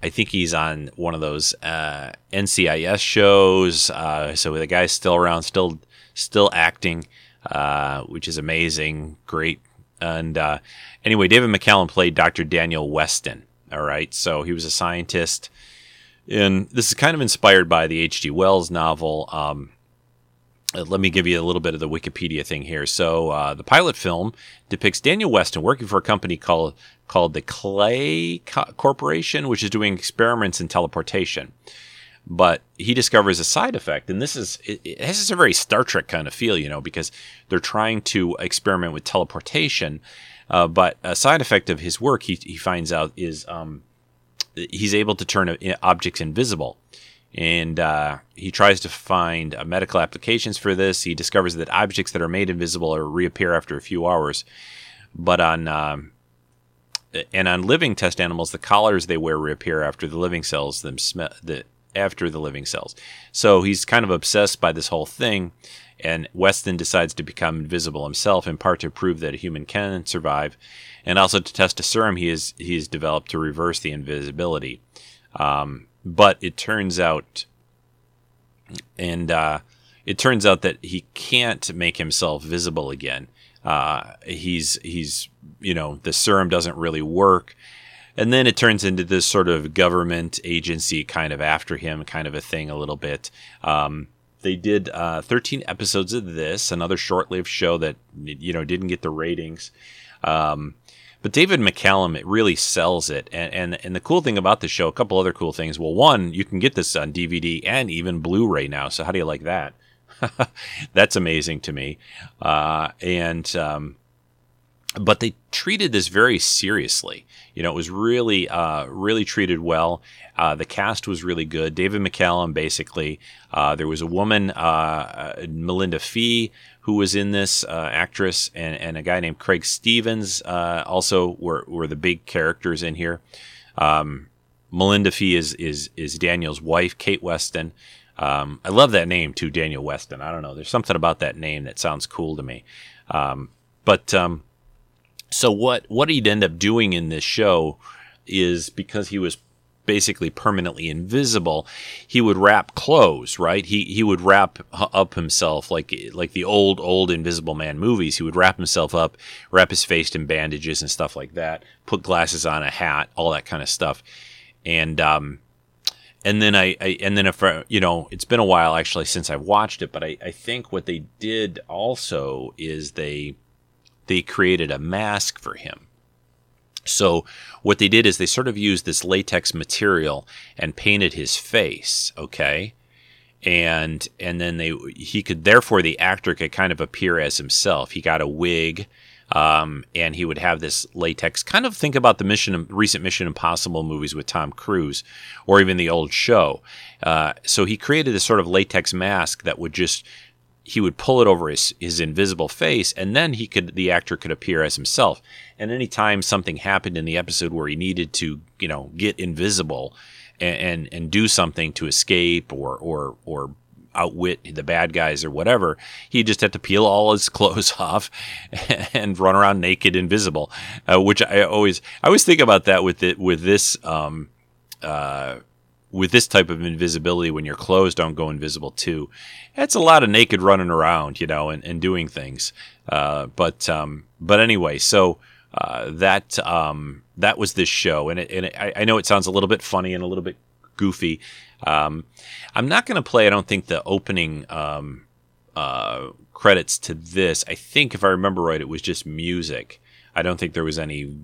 I think he's on one of those NCIS shows. so the guy's still around, still still acting uh, which is amazing, great. And uh, anyway, David McCallum played Dr. Daniel Weston. All right, so he was a scientist, and this is kind of inspired by the H.G. Wells novel. Um, uh, let me give you a little bit of the Wikipedia thing here. So uh, the pilot film depicts Daniel Weston working for a company called called the KLAE Co- Corporation, which is doing experiments in teleportation but he discovers a side effect and this is it, it has a very star trek kind of feel you know because they're trying to experiment with teleportation uh, but a side effect of his work he, he finds out is um, he's able to turn objects invisible. And uh, he tries to find uh, medical applications for this. He discovers that objects that are made invisible or reappear after a few hours. But on um, and on living test animals, the collars they wear reappear after the living cells them sm- the after the living cells. So he's kind of obsessed by this whole thing. And Weston decides to become invisible himself, in part to prove that a human can survive, and also to test a serum he has he's developed to reverse the invisibility. Um, but it turns out, and uh, it turns out that he can't make himself visible again. Uh, he's he's you know the serum doesn't really work, and then it turns into this sort of government agency kind of after him kind of a thing a little bit. Um, they did uh, 13 episodes of this, another short-lived show that you know didn't get the ratings. Um, but David McCallum, it really sells it. And, and and the cool thing about the show, a couple other cool things. Well, one, you can get this on DVD and even Blu-ray now. So how do you like that? That's amazing to me. Uh, and um, but they treated this very seriously. You know, it was really, uh, really treated well. Uh, the cast was really good. David McCallum, basically. Uh, there was a woman, uh, uh, Melinda Fee, who was in this uh, actress, and, and, a guy named Craig Stevens also were, were the big characters in here. Um, Melinda Fee is, is, is Daniel's wife, Kate Weston. Um, I love that name too, Daniel Weston. I don't know. There's something about that name that sounds cool to me. Um, but um, so what what he'd end up doing in this show is because he was basically permanently invisible, he would wrap clothes, right? He he would wrap up himself like like the old old Invisible Man movies. He would wrap himself up, wrap his face in bandages and stuff like that. Put glasses on, a hat, all that kind of stuff, and um, and then I, I and then if uh, you know, it's been a while actually since I've watched it, but I I think what they did also is they they created a mask for him. So what they did is they sort of used this latex material and painted his face, okay? And and then they he could therefore the actor could kind of appear as himself. He got a wig um, and he would have this latex. Kind of think about the mission, recent Mission Impossible movies with Tom Cruise, or even the old show. Uh, so he created this sort of latex mask that would just he would pull it over his, his invisible face and then he could the actor could appear as himself and anytime something happened in the episode where he needed to you know get invisible and and, and do something to escape or or or outwit the bad guys or whatever. He just had to peel all his clothes off and run around naked, invisible. Uh, which I always I always think about that with it with this um, uh, with this type of invisibility when your clothes don't go invisible too. It's a lot of naked running around, you know, and, and doing things. Uh, but um, but anyway, so uh, that um, that was this show, and it, and it, I, I, know it sounds a little bit funny and a little bit goofy. Um, I'm not going to play. I don't think the opening um, uh, credits to this. I think if I remember right, it was just music. I don't think there was any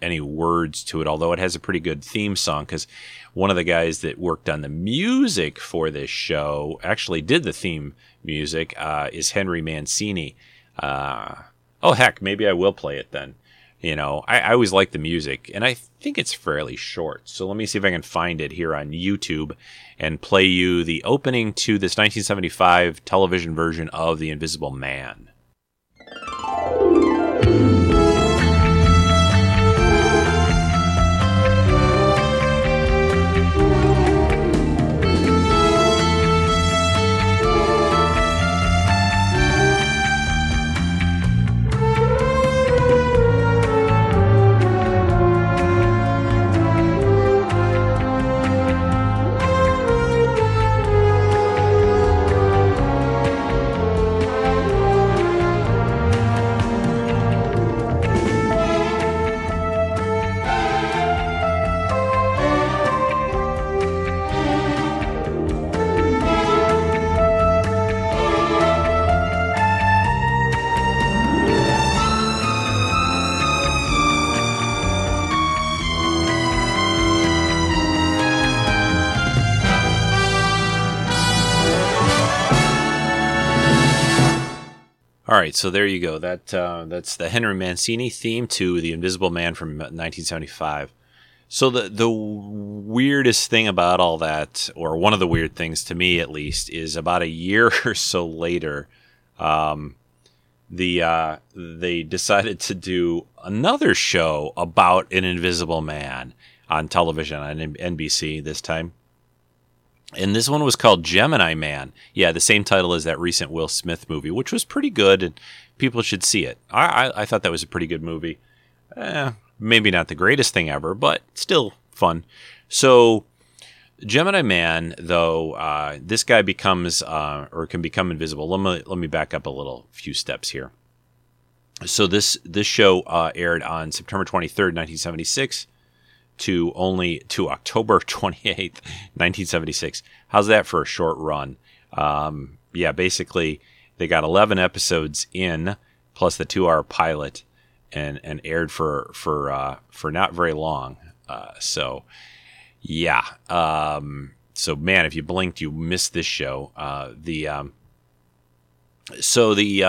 any words to it, although it has a pretty good theme song. Because one of the guys that worked on the music for this show actually did the theme music uh, is Henry Mancini. Uh, oh heck, maybe I will play it then. You know, I, I always like the music, and I think it's fairly short. So let me see if I can find it here on YouTube and play you the opening to this 1975 television version of The Invisible Man. All right, so there you go. That uh, that's the Henry Mancini theme to the Invisible Man from 1975. So the the weirdest thing about all that, or one of the weird things to me at least, is about a year or so later, um, the uh, they decided to do another show about an Invisible Man on television on NBC this time. And this one was called Gemini Man. Yeah, the same title as that recent Will Smith movie, which was pretty good, and people should see it. I, I, I thought that was a pretty good movie. Eh, maybe not the greatest thing ever, but still fun. So, Gemini Man, though, uh, this guy becomes uh, or can become invisible. Let me let me back up a little few steps here. So this this show uh, aired on September twenty third, nineteen seventy six to only to October 28th, 1976. How's that for a short run? Um, yeah, basically they got 11 episodes in plus the 2-hour pilot and and aired for for uh, for not very long. Uh, so yeah. Um, so man, if you blinked, you missed this show. Uh, the um, so the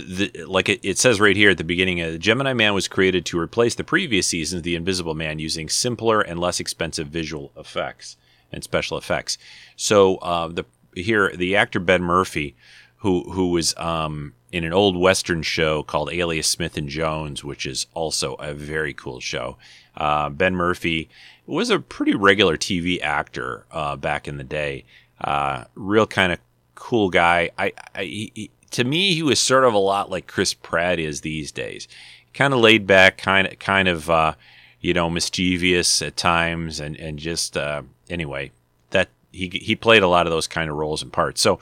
the, like it, it, says right here at the beginning, uh, Gemini Man was created to replace the previous season's The Invisible Man using simpler and less expensive visual effects and special effects. So uh, the here the actor Ben Murphy, who who was um, in an old Western show called Alias Smith and Jones, which is also a very cool show. Uh, ben Murphy was a pretty regular TV actor uh, back in the day. Uh, real kind of cool guy. I, I he, to me, he was sort of a lot like Chris Pratt is these days. Kind of laid back, kind of, kind of, uh, you know, mischievous at times, and and just uh, anyway, that he he played a lot of those kind of roles and parts. So,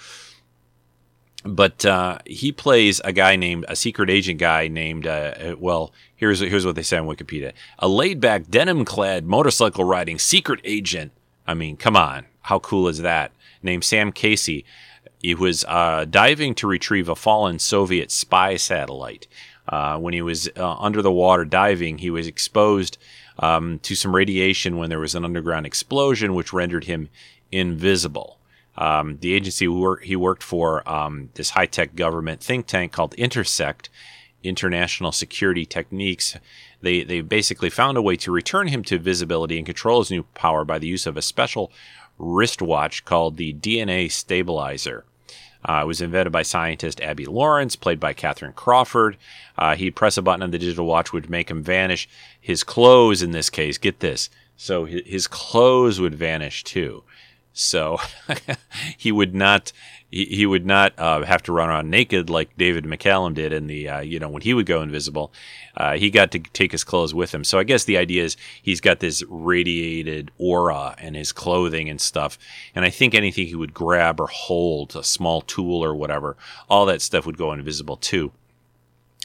but uh, he plays a guy named a secret agent guy named uh, uh well here's here's what they say on Wikipedia a laid back denim clad motorcycle riding secret agent. I mean, come on, how cool is that? Named Sam Casey he was uh, diving to retrieve a fallen Soviet spy satellite. Uh, when he was uh, under the water diving, he was exposed um, to some radiation when there was an underground explosion, which rendered him invisible. Um, the agency he worked for, um, this high tech government think tank called Intersect, International Security Techniques, they, they basically found a way to return him to visibility and control his new power by the use of a special wristwatch called the DNA stabilizer. Uh, it was invented by scientist Abby Lawrence, played by Katherine Crawford. Uh, he'd press a button on the digital watch, would make him vanish. His clothes, in this case, get this. So his clothes would vanish too. So he would not he, he would not uh, have to run around naked like David McCallum did in the uh, you know when he would go invisible. Uh, he got to take his clothes with him. So I guess the idea is he's got this radiated aura and his clothing and stuff. And I think anything he would grab or hold, a small tool or whatever, all that stuff would go invisible too.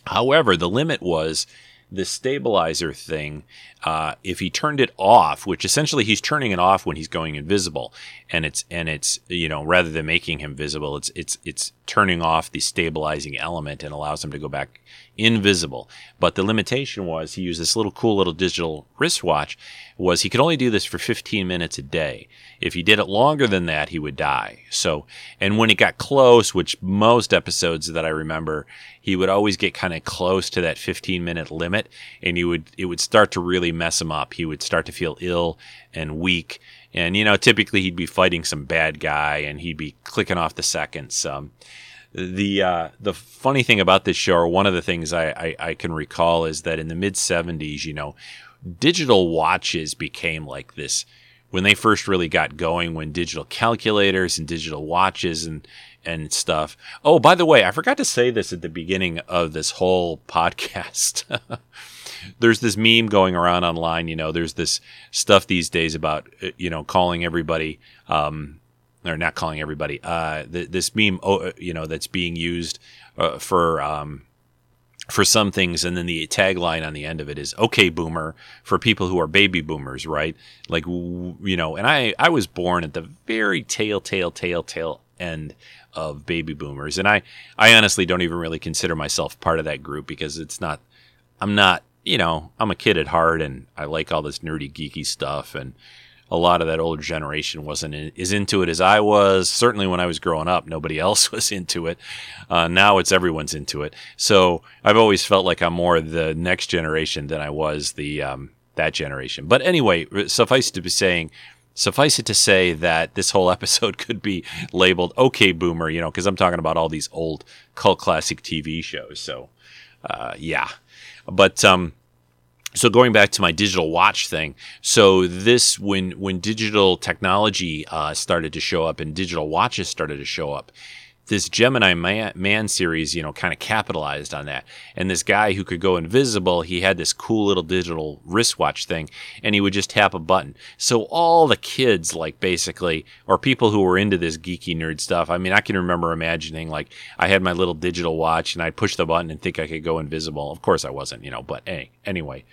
However, the limit was the stabilizer thing, uh, if he turned it off, which essentially he's turning it off when he's going invisible, and it's and it's you know rather than making him visible, it's it's it's turning off the stabilizing element and allows him to go back invisible. But the limitation was he used this little cool little digital wristwatch was he could only do this for 15 minutes a day. If he did it longer than that, he would die. So, and when it got close, which most episodes that I remember, he would always get kind of close to that 15 minute limit and he would, it would start to really mess him up. He would start to feel ill and weak. And, you know, typically he'd be fighting some bad guy and he'd be clicking off the seconds. Um, the uh, the funny thing about this show, or one of the things I, I, I can recall, is that in the mid '70s, you know, digital watches became like this when they first really got going. When digital calculators and digital watches and and stuff. Oh, by the way, I forgot to say this at the beginning of this whole podcast. there's this meme going around online. You know, there's this stuff these days about uh, you know calling everybody. Um, or not calling everybody. Uh, th- this meme, oh, you know, that's being used uh, for um, for some things, and then the tagline on the end of it is "Okay, Boomer" for people who are baby boomers, right? Like, you know, and I I was born at the very tail, tail, tail, tail end of baby boomers, and I I honestly don't even really consider myself part of that group because it's not. I'm not. You know, I'm a kid at heart, and I like all this nerdy, geeky stuff, and a lot of that older generation wasn't in, as into it as I was. Certainly when I was growing up, nobody else was into it. Uh, now it's everyone's into it. So I've always felt like I'm more the next generation than I was the um, that generation. But anyway, suffice to be saying. Suffice it to say that this whole episode could be labeled "Okay, Boomer," you know, because I'm talking about all these old cult classic TV shows. So, uh, yeah, but um, so going back to my digital watch thing so this when when digital technology uh, started to show up and digital watches started to show up this gemini man, man series you know kind of capitalized on that. And this guy who could go invisible he had this cool little digital wristwatch thing and he would just tap a button. So all the kids like basically or people who were into this geeky nerd stuff i mean i can remember imagining like i had my little digital watch and i'd push the button and think i could go invisible. Of course i wasn't you know but hey, anyway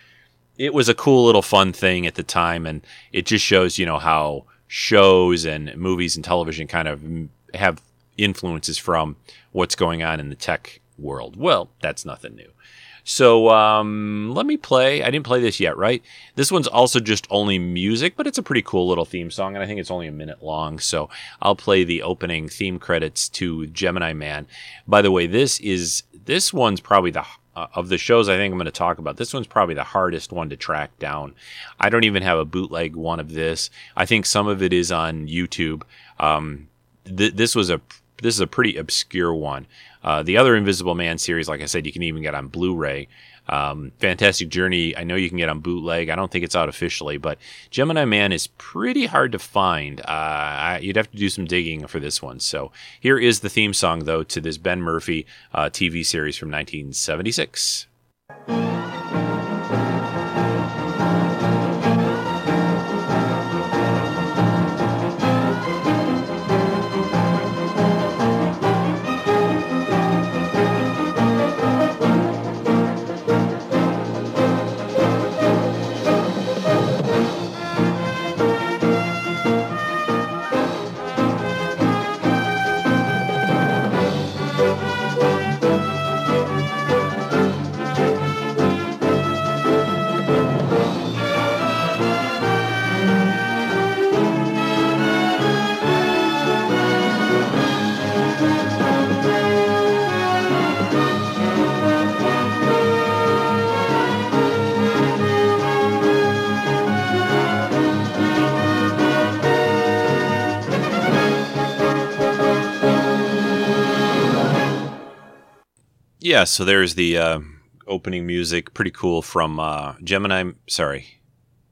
it was a cool little fun thing at the time, and it just shows you know how shows and movies and television kind of have influences from what's going on in the tech world. Well, that's nothing new. So um, let me play. I didn't play this yet, right? This one's also just only music, but it's a pretty cool little theme song, and I think it's only a minute long. So I'll play the opening theme credits to Gemini Man. By the way, this is this one's probably the uh, of the shows I think I'm going to talk about, this one's probably the hardest one to track down. I don't even have a bootleg one of this. I think some of it is on YouTube. Um, th- this was a this is a pretty obscure one. Uh, the other Invisible Man series, like I said, you can even get on Blu-ray. Um, Fantastic Journey, I know you can get on bootleg. I don't think it's out officially, but Gemini Man is pretty hard to find. Uh, you'd have to do some digging for this one. So here is the theme song, though, to this Ben Murphy uh, TV series from 1976. Yeah, so there's the uh, opening music, pretty cool from uh, Gemini. Sorry,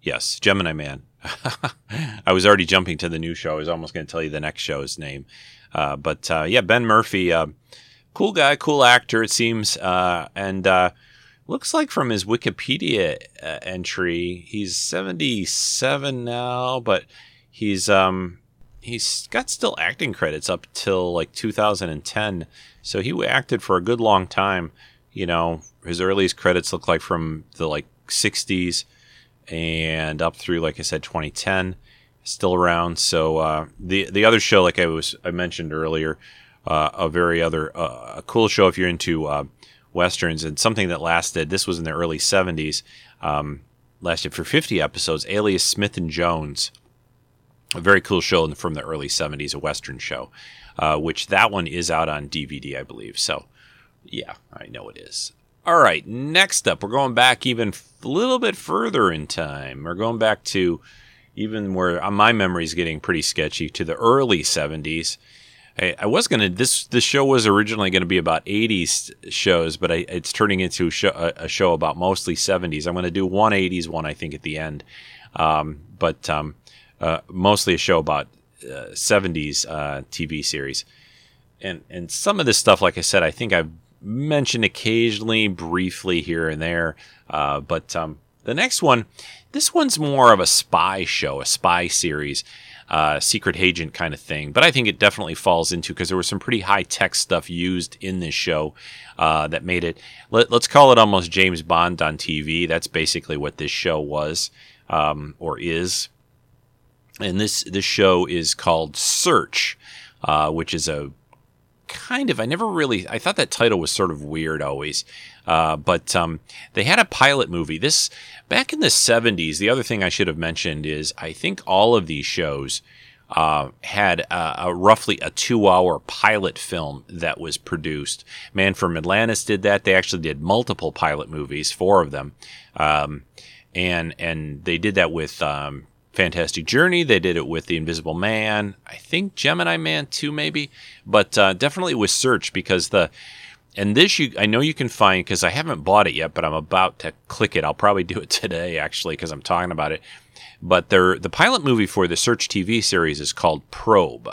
yes, Gemini Man. I was already jumping to the new show. I was almost going to tell you the next show's name. Uh, but uh, yeah, Ben Murphy, uh, cool guy, cool actor, it seems. Uh, and looks like from his Wikipedia entry, he's 77 now, but he's um, he's got still acting credits up till like 2010. So he acted for a good long time. You know, his earliest credits look like from the like 60s and up through, like I said, 2010, still around. So uh, the the other show, like I was I mentioned earlier, uh, a very other uh, a cool show if you're into uh, westerns and something that lasted. This was in the early 70s, um, lasted for 50 episodes. Alias Smith and Jones, a very cool show from the early 70s, a western show, uh, which that one is out on DVD, I believe. So yeah, I know it is. All right, next up, we're going back even a little bit further in time. We're going back to even where uh, my memory is getting pretty sketchy to the early 70s. I, I was gonna this this show was originally going to be about 80s shows, but I, it's turning into a show, a, a show, about mostly 70s. I'm going to do one 80s one, I think, at the end, um, but um, uh, mostly a show about uh, 70s uh, TV series. And and some of this stuff, like I said, I think I've mentioned occasionally, briefly here and there. Uh, but um, the next one, this one's more of a spy show, a spy series, uh, secret agent kind of thing. But I think it definitely falls into because there was some pretty high tech stuff used in this show uh, that made it. Let, us call it almost James Bond on TV. That's basically what this show was um, or is. And this this show is called Search, uh, which is a kind of. I never really. I thought that title was sort of weird always. Uh, but um, they had a pilot movie. This back in the '70s. The other thing I should have mentioned is I think all of these shows uh, had a, a roughly a two-hour pilot film that was produced. Man from Atlantis did that. They actually did multiple pilot movies, four of them, um, and and they did that with um, Fantastic Journey. They did it with The Invisible Man. I think Gemini Man too, maybe, but uh, definitely with Search because the and this you I know you can find because I haven't bought it yet, but I'm about to click it. I'll probably do it today actually because I'm talking about it. But the the pilot movie for the Search TV series is called Probe.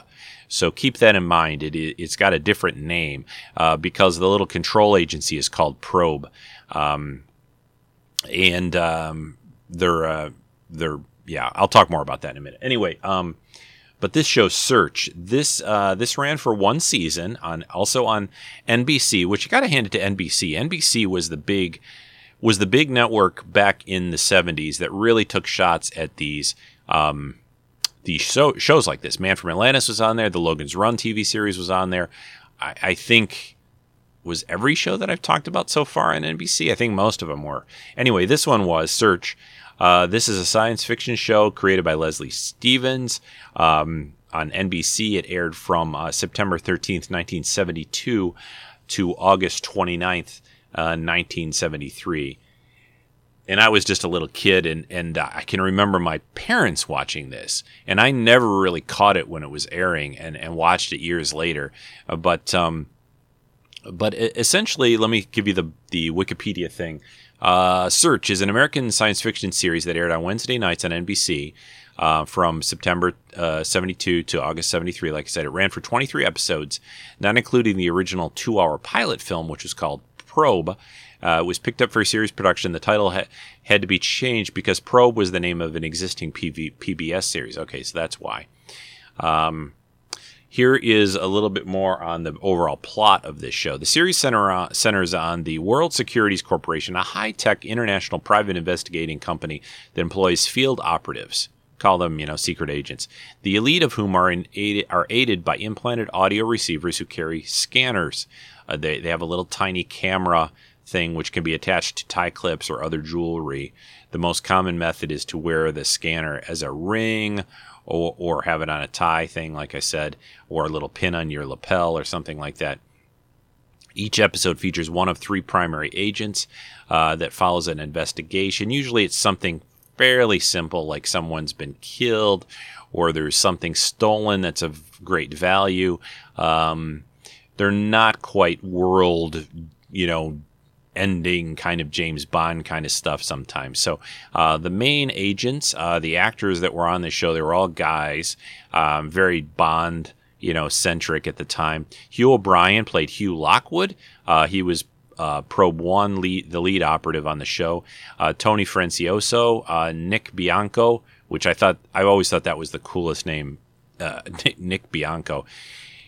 So keep that in mind. It, it's got a different name uh, because the little control agency is called Probe, um, and um, they're uh, they're yeah, I'll talk more about that in a minute. Anyway, um, but this show Search, this uh, this ran for one season on also on NBC, which you got to hand it to NBC. NBC was the big was the big network back in the 70s that really took shots at these um, these show, shows like this. Man from Atlantis was on there. The Logan's Run TV series was on there. I, I think was every show that I've talked about so far on NBC. I think most of them were. Anyway, this one was Search. Uh, this is a science fiction show created by Leslie Stevens. Um, on NBC, it aired from uh, September 13th, 1972 to August 29th, uh, 1973. And I was just a little kid, and, and uh, I can remember my parents watching this. And I never really caught it when it was airing and, and watched it years later. Uh, but um, but essentially, let me give you the, the Wikipedia thing. Uh, Search is an American science fiction series that aired on Wednesday nights on NBC uh, from September uh, 72 to August 73. Like I said, it ran for 23 episodes, not including the original two hour pilot film, which was called Probe. Uh, was picked up for a series production. The title ha- had to be changed because Probe was the name of an existing PV- PBS series. Okay, so that's why. Um, here is a little bit more on the overall plot of this show. The series center on, centers on the World Securities Corporation, a high tech international private investigating company that employs field operatives. Call them, you know, secret agents. The elite of whom are, in, aided, are aided by implanted audio receivers who carry scanners. Uh, they, they have a little tiny camera thing which can be attached to tie clips or other jewelry. The most common method is to wear the scanner as a ring or, or have it on a tie thing, like I said, or a little pin on your lapel or something like that. Each episode features one of three primary agents uh, that follows an investigation. Usually it's something fairly simple, like someone's been killed or there's something stolen that's of great value. Um, they're not quite world, you know, ending kind of James Bond kind of stuff sometimes. So uh, the main agents, uh, the actors that were on the show, they were all guys, um, very Bond, you know, centric at the time. Hugh O'Brian played Hugh Lockwood. Uh, he was uh, Probe One lead, the lead operative on the show. Uh, Tony Francioso, uh, Nick Bianco, which I thought I always thought that was the coolest name, uh, Nick Bianco.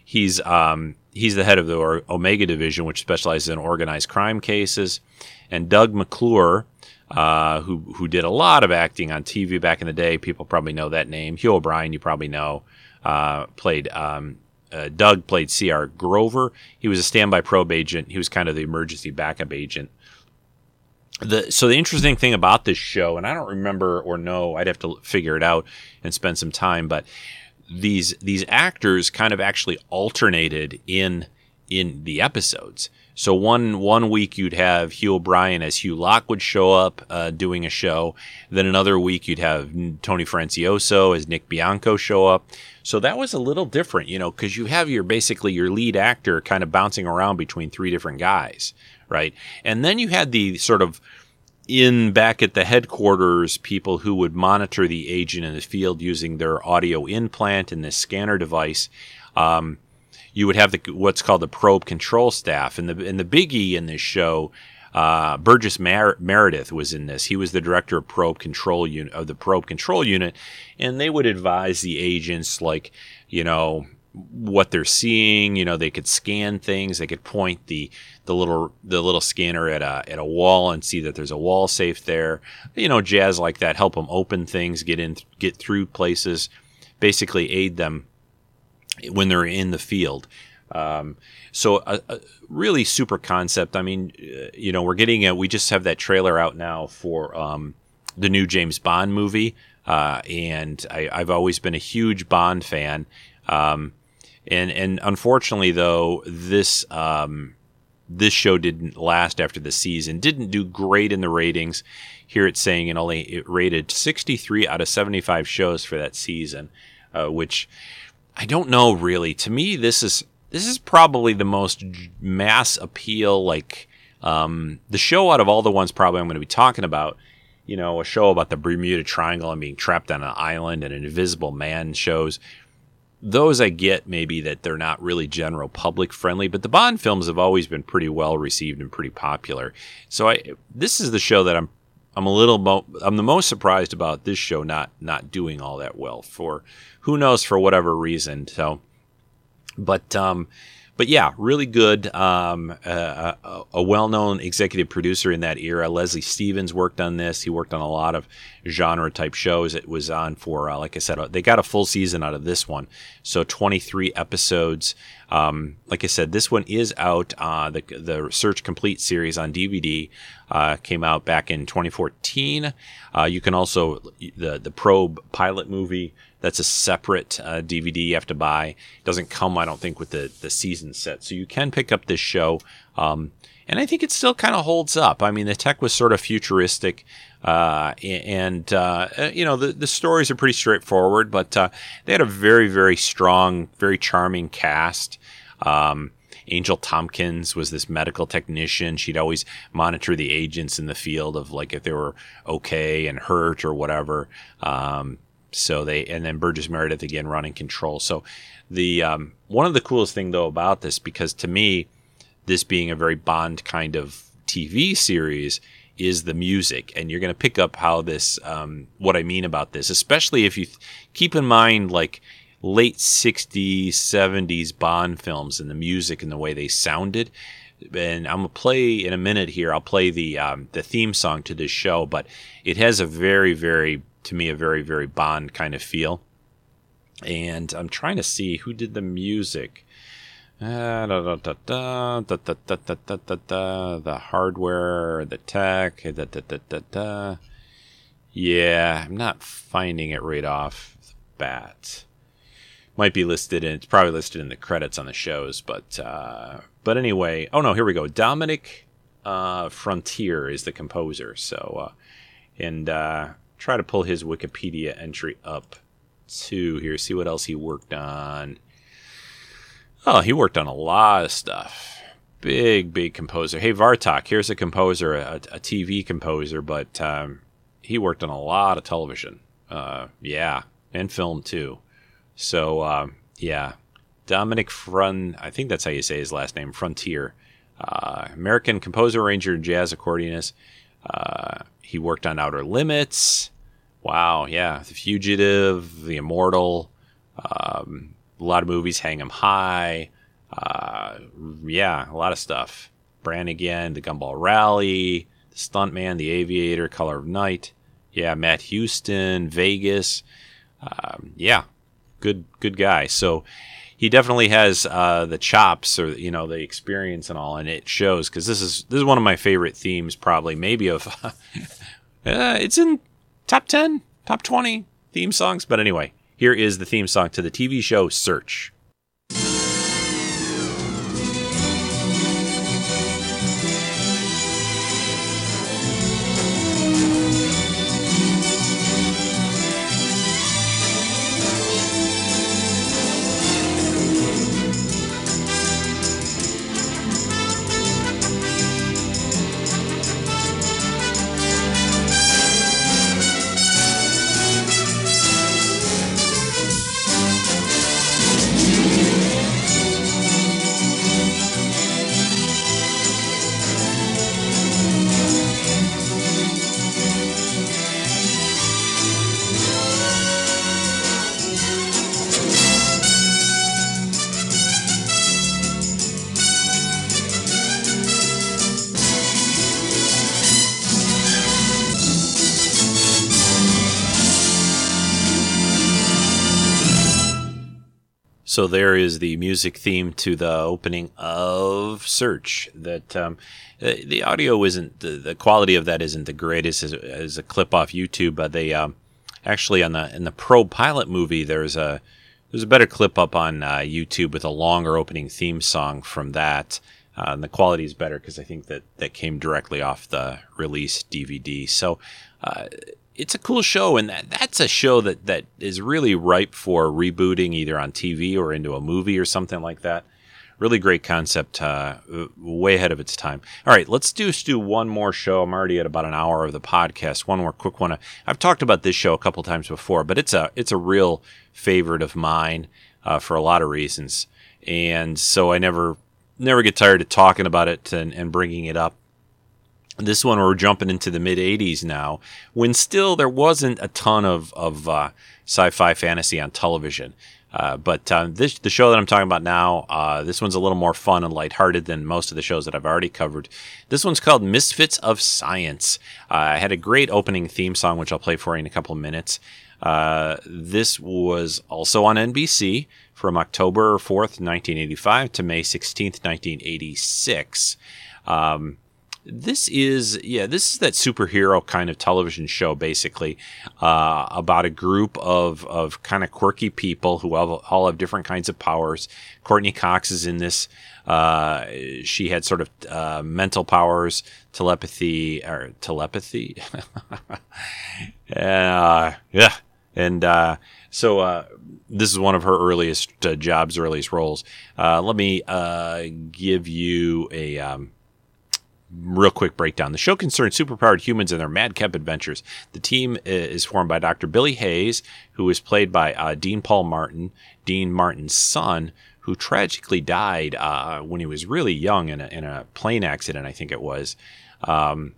He's um, he's the head of the Omega Division, which specializes in organized crime cases. And Doug McClure, uh, who who did a lot of acting on TV back in the day. People probably know that name. Hugh O'Brian, you probably know, uh, played um, uh, Doug played C.R. Grover. He was a standby probe agent. He was kind of the emergency backup agent. The, so the interesting thing about this show, and I don't remember or know, I'd have to figure it out and spend some time, but these these actors kind of actually alternated in in the episodes. So one one week you'd have Hugh O'Brian as Hugh Lockwood show up uh, doing a show. Then another week you'd have Tony Francioso as Nick Bianco show up. So that was a little different, you know, because you have your basically your lead actor kind of bouncing around between three different guys, right? And then you had the sort of in back at the headquarters people who would monitor the agent in the field using their audio implant and this scanner device. Um, you would have the what's called the probe control staff, and the and the biggie in this show. Uh, Burgess Mer- Meredith was in this. He was the director of probe control unit of the probe control unit, and they would advise the agents like, you know, what they're seeing. You know, they could scan things. They could point the the little the little scanner at a at a wall and see that there's a wall safe there. You know, jazz like that. Help them open things, get in, get through places. Basically, aid them when they're in the field. Um, so a, a, really super concept. I mean, uh, you know, we're getting a, we just have that trailer out now for um, the new James Bond movie, uh, and I, have always been a huge Bond fan. Um, and and unfortunately, though, this um, this show didn't last after the season. Didn't do great in the ratings. Here it's saying it only it rated 63 out of 75 shows for that season, uh, which I don't know really. To me, this is this is probably the most mass appeal, like um, the show out of all the ones probably I'm going to be talking about. You know, a show about the Bermuda Triangle and being trapped on an island and an invisible man shows. Those I get maybe that they're not really general public friendly, but the Bond films have always been pretty well received and pretty popular. So I this is the show that I'm I'm a little mo- I'm the most surprised about this show not not doing all that well for who knows for whatever reason. So, but um, but yeah, really good. Um, a, a well-known executive producer in that era, Leslie Stevens, worked on this. He worked on a lot of genre type shows. It was on for, uh, like I said, uh, they got a full season out of this one. So 23 episodes. Um, like I said, this one is out. Uh, the the Search Complete series on DVD uh, came out back in 2014. Uh, you can also the the Probe pilot movie that's a separate uh, DVD you have to buy. It doesn't come, I don't think, with the, the season set. So you can pick up this show. Um, and I think it still kind of holds up. I mean, the tech was sort of futuristic. Uh, and, uh, uh, you know, the, the stories are pretty straightforward, but uh, they had a very, very strong, very charming cast. Um, Angel Tompkins was this medical technician. She'd always monitor the agents in the field of like if they were okay and hurt or whatever. Um, so they and then Burgess Meredith again running control. So the um, one of the coolest thing though about this, because to me, this being a very Bond kind of TV series, is the music, and you're going to pick up how this, um, what I mean about this, especially if you th- keep in mind like late 60s, 70s Bond films and the music and the way they sounded. And I'm gonna play in a minute here. I'll play the um, the theme song to this show, but it has a very, very to me a very very Bond kind of feel. And I'm trying to see who did the music. Da, da, da, the hardware, the tech. Yeah, I'm not finding it right off the bat. Might be listed in, it's probably listed in the credits on the shows, but uh, but anyway. Oh no, here we go. Dominic uh, Frontiere is the composer. So, and try to pull his Wikipedia entry up too here, see what else he worked on. Oh, he worked on a lot of stuff. big, big composer. Hey, Vartok, here's a composer, a, a TV composer, but um, he worked on a lot of television. Uh, yeah, and film too. So, um, yeah, Dominic Front, I think that's how you say his last name, Frontiere. Uh, American composer, arranger, and jazz accordionist. Uh, he worked on Outer Limits. Wow, yeah, The Fugitive, The Immortal. Um, a lot of movies, Hang 'em High. Uh, yeah, a lot of stuff. Brannigan, The Gumball Rally, The Stuntman, The Aviator, Color of Night. Yeah, Matt Houston, Vegas. Um, yeah, good good guy. So he definitely has uh, the chops or you know the experience and all, and it shows because this is this is one of my favorite themes, probably maybe of. uh, it's in top ten, top twenty theme songs, but anyway, here is the theme song to the TV show Search. So there is the music theme to the opening of Search. That um, the audio isn't the, the quality of that isn't the greatest as, as a clip off YouTube, but they um, actually on the in the Probe Pilot movie there's a there's a better clip up on uh, YouTube with a longer opening theme song from that. Uh, and the quality is better because I think that that came directly off the release DVD. So uh, it's a cool show, and that, that's a show that, that is really ripe for rebooting either on TV or into a movie or something like that. Really great concept, uh, way ahead of its time. All right, let's do, let's do one more show. I'm already at about an hour of the podcast. One more quick one. I've talked about this show a couple times before, but it's a it's a real favorite of mine uh, for a lot of reasons, and so I never never get tired of talking about it and, and bringing it up. This one, we're jumping into the mid 80s now, when still there wasn't a ton of, of uh, sci fi fantasy on television. Uh, but uh, this the show that I'm talking about now, uh, this one's a little more fun and lighthearted than most of the shows that I've already covered. This one's called Misfits of Science. Uh, I had a great opening theme song, which I'll play for you in a couple of minutes. Uh, this was also on NBC from October 4th, 1985 to May 16th, 1986. Um, this is yeah this is that superhero kind of television show basically uh, about a group of of kind of quirky people who all, all have different kinds of powers. Courteney cox is in this uh, she had sort of uh, mental powers telepathy or telepathy? Uh, yeah and uh, so uh, this is one of her earliest jobs earliest roles. Let me give you a um, real quick breakdown. The show concerns superpowered humans and their madcap adventures. The team is formed by Dr. Billy Hayes, who is played by uh, Dean Paul Martin, Dean Martin's son, who tragically died uh, when he was really young in a, in a, plane accident, I think it was. Um,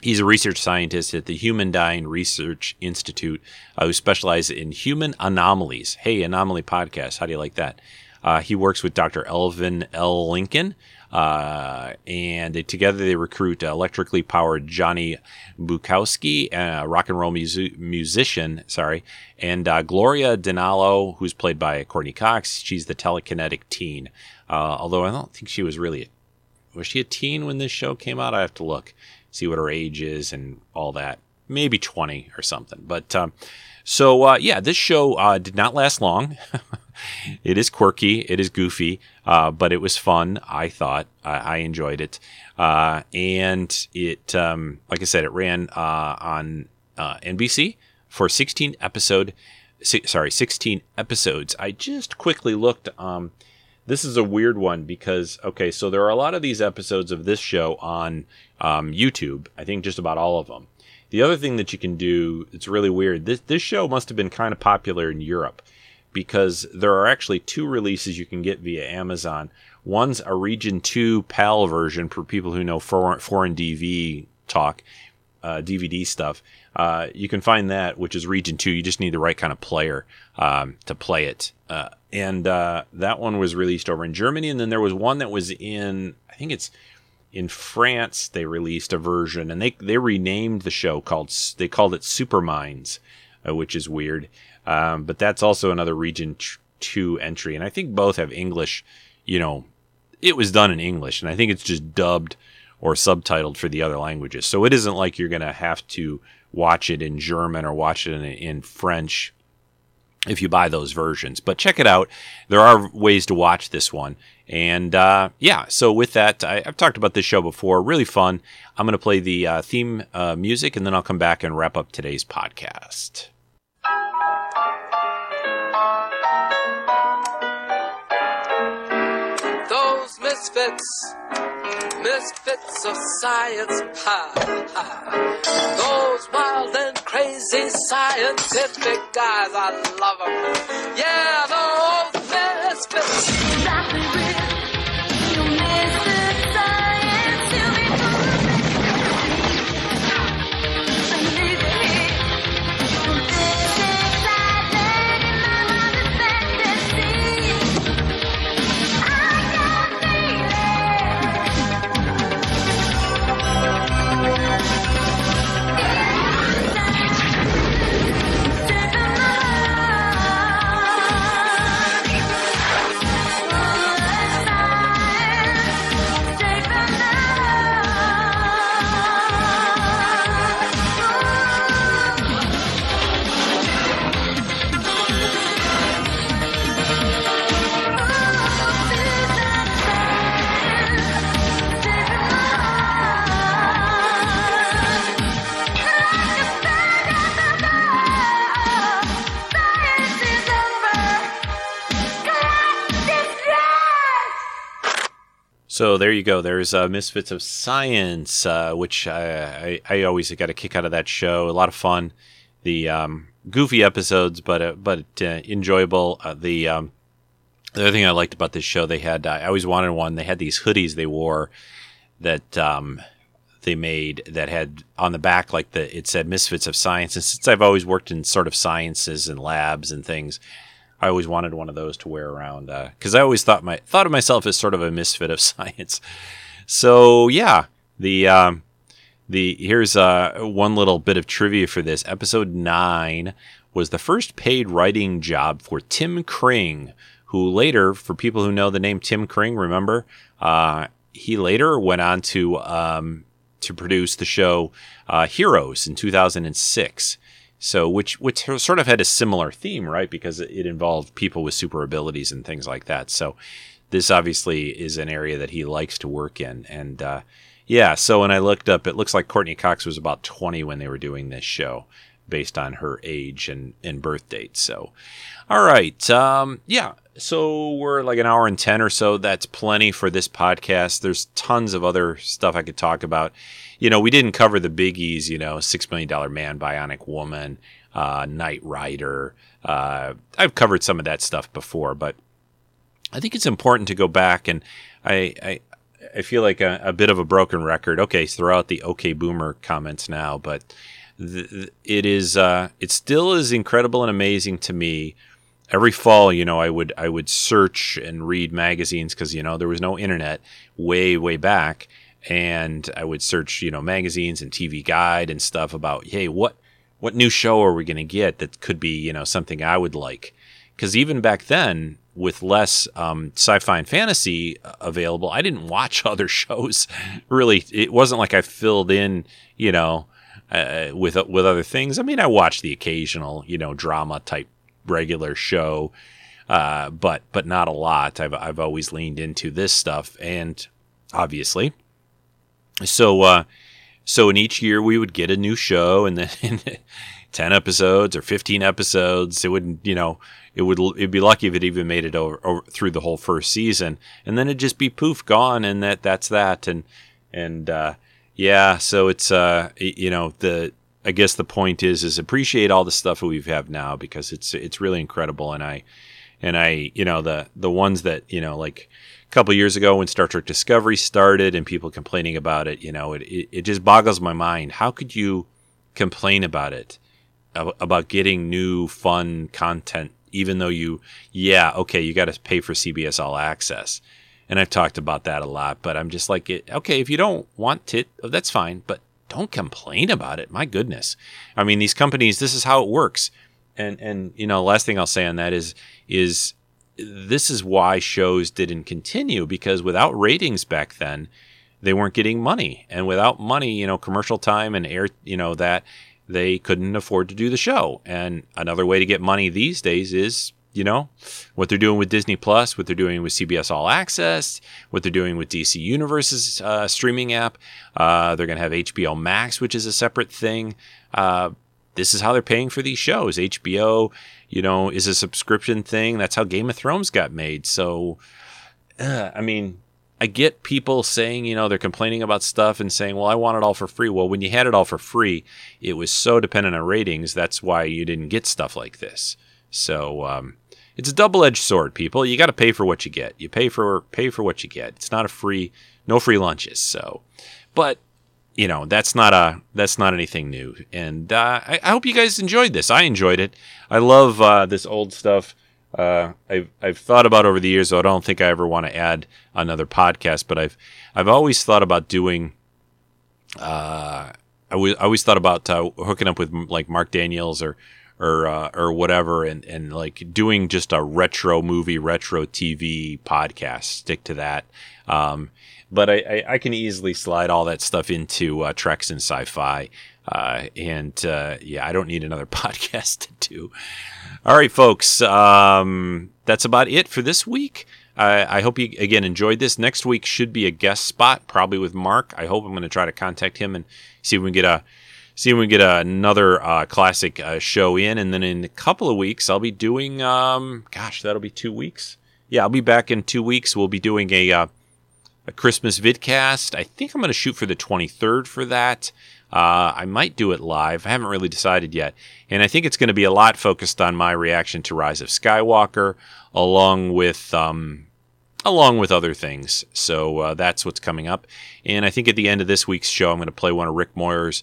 he's a research scientist at the Humanidyne Research Institute uh, who specializes in human anomalies. Hey, Anomaly Podcast, how do you like that? Uh, he works with Dr. Elvin L. Lincoln, uh, and they, together they recruit electrically powered Johnny Bukowski, a rock and roll music, musician, sorry, and uh, Gloria Dinallo, who's played by Courteney Cox. She's the telekinetic teen. Uh, although I don't think she was really, was she a teen when this show came out? I have to look, see what her age is and all that. Maybe 20 or something. But um, so, uh, yeah, this show uh, did not last long. it is quirky, it is goofy, uh, but it was fun. I thought I, I enjoyed it, uh, and it, um, like I said, it ran uh, on uh, NBC for 16 episode. Sorry, 16 episodes. I just quickly looked. Um, this is a weird one because okay, so there are a lot of these episodes of this show on um, YouTube. I think just about all of them. The other thing that you can do, it's really weird. This this show must have been kind of popular in Europe because there are actually two releases you can get via Amazon. One's a Region 2 PAL version for people who know foreign, foreign DV talk, uh, DVD stuff. Uh, you can find that, which is Region 2. You just need the right kind of player um, to play it. Uh, and uh, that one was released over in Germany. And then there was one that was in, I think it's in France. They released a version, and they they renamed the show called they called it Superminds, uh, which is weird. Um, but that's also another Region Two entry, and I think both have English. You know, it was done in English, and I think it's just dubbed or subtitled for the other languages. So it isn't like you're to have to watch it in German or watch it in, in French if you buy those versions. But check it out. There are ways to watch this one. And uh, yeah, so with that, I, have talked about this show before. Really fun. I'm going to play the uh, theme uh, music and then I'll come back and wrap up today's podcast. Those misfits, misfits of science, ha ha. Crazy scientific guys, I love them. Yeah, those misfits. So there you go. There's uh, Misfits of Science, uh, which I, I, I, always got a kick out of that show. A lot of fun. The um, goofy episodes, but uh, but uh, enjoyable. Uh, the um, the other thing I liked about this show, they had I always wanted one. They had these hoodies they wore that um, they made that had on the back like the it said Misfits of Science. And since I've always worked in sort of sciences and labs and things, I always wanted one of those to wear around because uh, I always thought my thought of myself as sort of a misfit of science. So yeah, the um, the here's uh, one little bit of trivia for this. Episode nine was the first paid writing job for Tim Kring, who later, for people who know the name Tim Kring, remember uh, he later went on to um, to produce the show uh, Heroes in 2006. So, which which sort of had a similar theme, right? Because it involved people with super abilities and things like that. So, this obviously is an area that he likes to work in. And uh, yeah, so when I looked up, it looks like Courteney Cox was about 20 when they were doing this show, based on her age and and birth date. So, all right, um, yeah. So we're like an hour and 10 or so. That's plenty for this podcast. There's tons of other stuff I could talk about you know, we didn't cover the biggies, you know, Six Million Dollar Man, Bionic Woman, uh, Knight Rider. Uh, I've covered some of that stuff before, but I think it's important to go back and I, I, I feel like a, a, bit of a broken record. Okay, throw out the OK Boomer comments now, but it is uh, it still is incredible and amazing to me. Every fall, you know, I would I would search and read magazines because you know there was no internet way way back, and I would search, you know, magazines and TV Guide and stuff about, hey, what what new show are we going to get that could be, you know, something I would like? Because even back then, with less um, sci-fi and fantasy uh, available, I didn't watch other shows. really, it wasn't like I filled in, you know, uh, with with other things. I mean, I watch the occasional, you know, drama type regular show, uh, but but not a lot. I've I've always leaned into this stuff, and obviously, so, uh, so in each year we would get a new show, and then 10 episodes or 15 episodes. It would, you know, it would it'd be lucky if it even made it over, over through the whole first season, and then it'd just be poof gone, and that that's that, and and uh, yeah, so it's uh you know the I guess the point is is appreciate all the stuff that we have now because it's it's really incredible, and I and I you know the the ones that you know like a couple years ago when Star Trek Discovery started and people complaining about it, you know it it, it just boggles my mind. How could you complain about it about getting new fun content even though you yeah okay you got to pay for CBS All Access and I've talked about that a lot but I'm just like okay if you don't want it oh, that's fine but don't complain about it. My goodness. I mean these companies this is how it works. And and you know last thing I'll say on that is is this is why shows didn't continue because without ratings back then they weren't getting money. And without money you know commercial time and air you know that they couldn't afford to do the show. And another way to get money these days is, you know, what they're doing with Disney Plus, what they're doing with CBS All Access, what they're doing with DC Universe's uh, streaming app. Uh, they're going to have HBO Max, which is a separate thing. Uh, this is how they're paying for these shows. HBO, you know, is a subscription thing. That's how Game of Thrones got made. So, uh, I mean, I get people saying, you know, they're complaining about stuff and saying, well, I want it all for free. Well, when you had it all for free, it was so dependent on ratings. That's why you didn't get stuff like this. So, um, it's a double-edged sword, people. You got to pay for what you get. You pay for pay for what you get. It's not a free, no free lunches. So, but you know that's not a that's not anything new. And uh, I, I, hope you guys enjoyed this. I enjoyed it. I love uh, this old stuff uh, I've I've thought about over the years. Though I don't think I ever want to add another podcast, but I've I've always thought about doing. Uh, I, w- I always thought about uh, hooking up with like Mark Daniels or or uh, or whatever, and and like doing just a retro movie, retro TV podcast. Stick to that. Um, but I, I, I, can easily slide all that stuff into uh, Treks and Sci-Fi, uh, and uh, yeah, I don't need another podcast to do. All right, folks. Um, that's about it for this week. I, I hope you again enjoyed this. Next week should be a guest spot, probably with Mark. I hope I'm going to try to contact him and see if we can get a see if we get another uh, classic uh, show in. And then in a couple of weeks, I'll be doing. Um, gosh, that'll be two weeks. Yeah, I'll be back in two weeks. We'll be doing a uh, a Christmas vidcast. I think I'm going to shoot for the 23rd for that. Uh, I might do it live. I haven't really decided yet. And I think it's going to be a lot focused on my reaction to Rise of Skywalker, along with um, along with other things. So uh, that's what's coming up. And I think at the end of this week's show, I'm going to play one of Rick Moyer's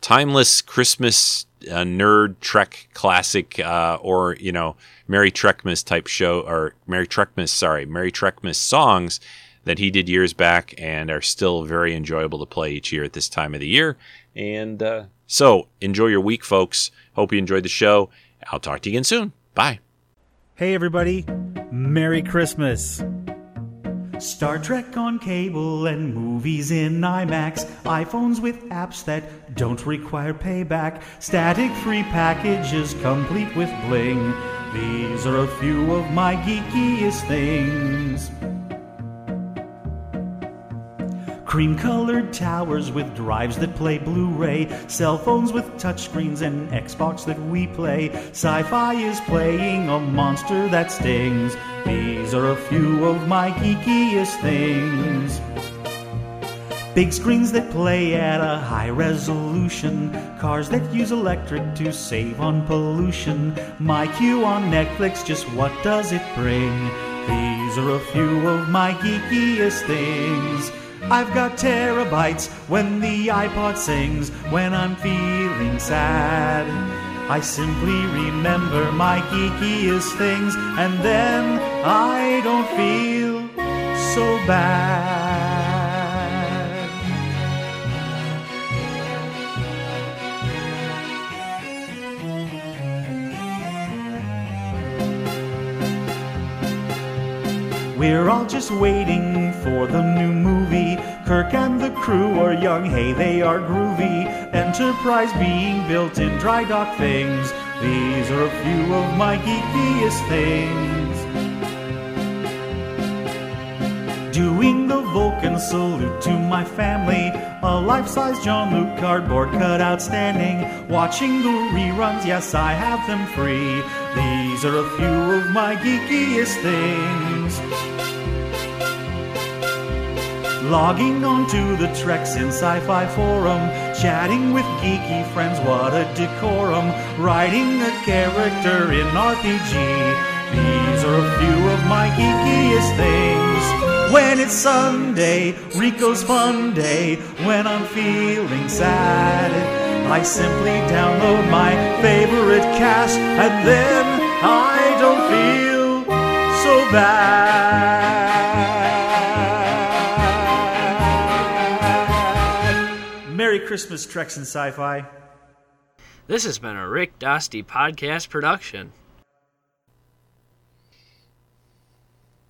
timeless Christmas uh, nerd Trek classic, uh, or you know, Merry Trekmas type show, or Merry Trekmas, sorry, Merry Trekmas songs that he did years back and are still very enjoyable to play each year at this time of the year. And uh, so enjoy your week, folks. Hope you enjoyed the show. I'll talk to you again soon. Bye. Hey, everybody. Merry Christmas. Star Trek on cable and movies in IMAX. iPhones with apps that don't require payback. Static free packages complete with bling. These are a few of my geekiest things. Cream colored towers with drives that play Blu ray, cell phones with touchscreens and Xbox that we play. Sci fi is playing a monster that stings. These are a few of my geekiest things. Big screens that play at a high resolution, cars that use electric to save on pollution. My queue on Netflix, just what does it bring? These are a few of my geekiest things. I've got terabytes when the iPod sings, when I'm feeling sad. I simply remember my geekiest things, and then I don't feel so bad. We're all just waiting for the new movie. Kirk and the crew are young, hey, they are groovy. Enterprise being built in dry dock things. These are a few of my geekiest things. Doing the Vulcan salute to my family. A life size Jean-Luc cardboard cutout standing. Watching the reruns, yes, I have them free. These are a few of my geekiest things. Logging onto the Treks in Sci-Fi forum, chatting with geeky friends, what a decorum. Writing a character in RPG. These are a few of my geekiest things. When it's Sunday, Rico's fun day. When I'm feeling sad, I simply download my favorite cast, and then I don't feel so bad. Merry Christmas, Treks and Sci-Fi. This has been a Rick Dosty podcast production.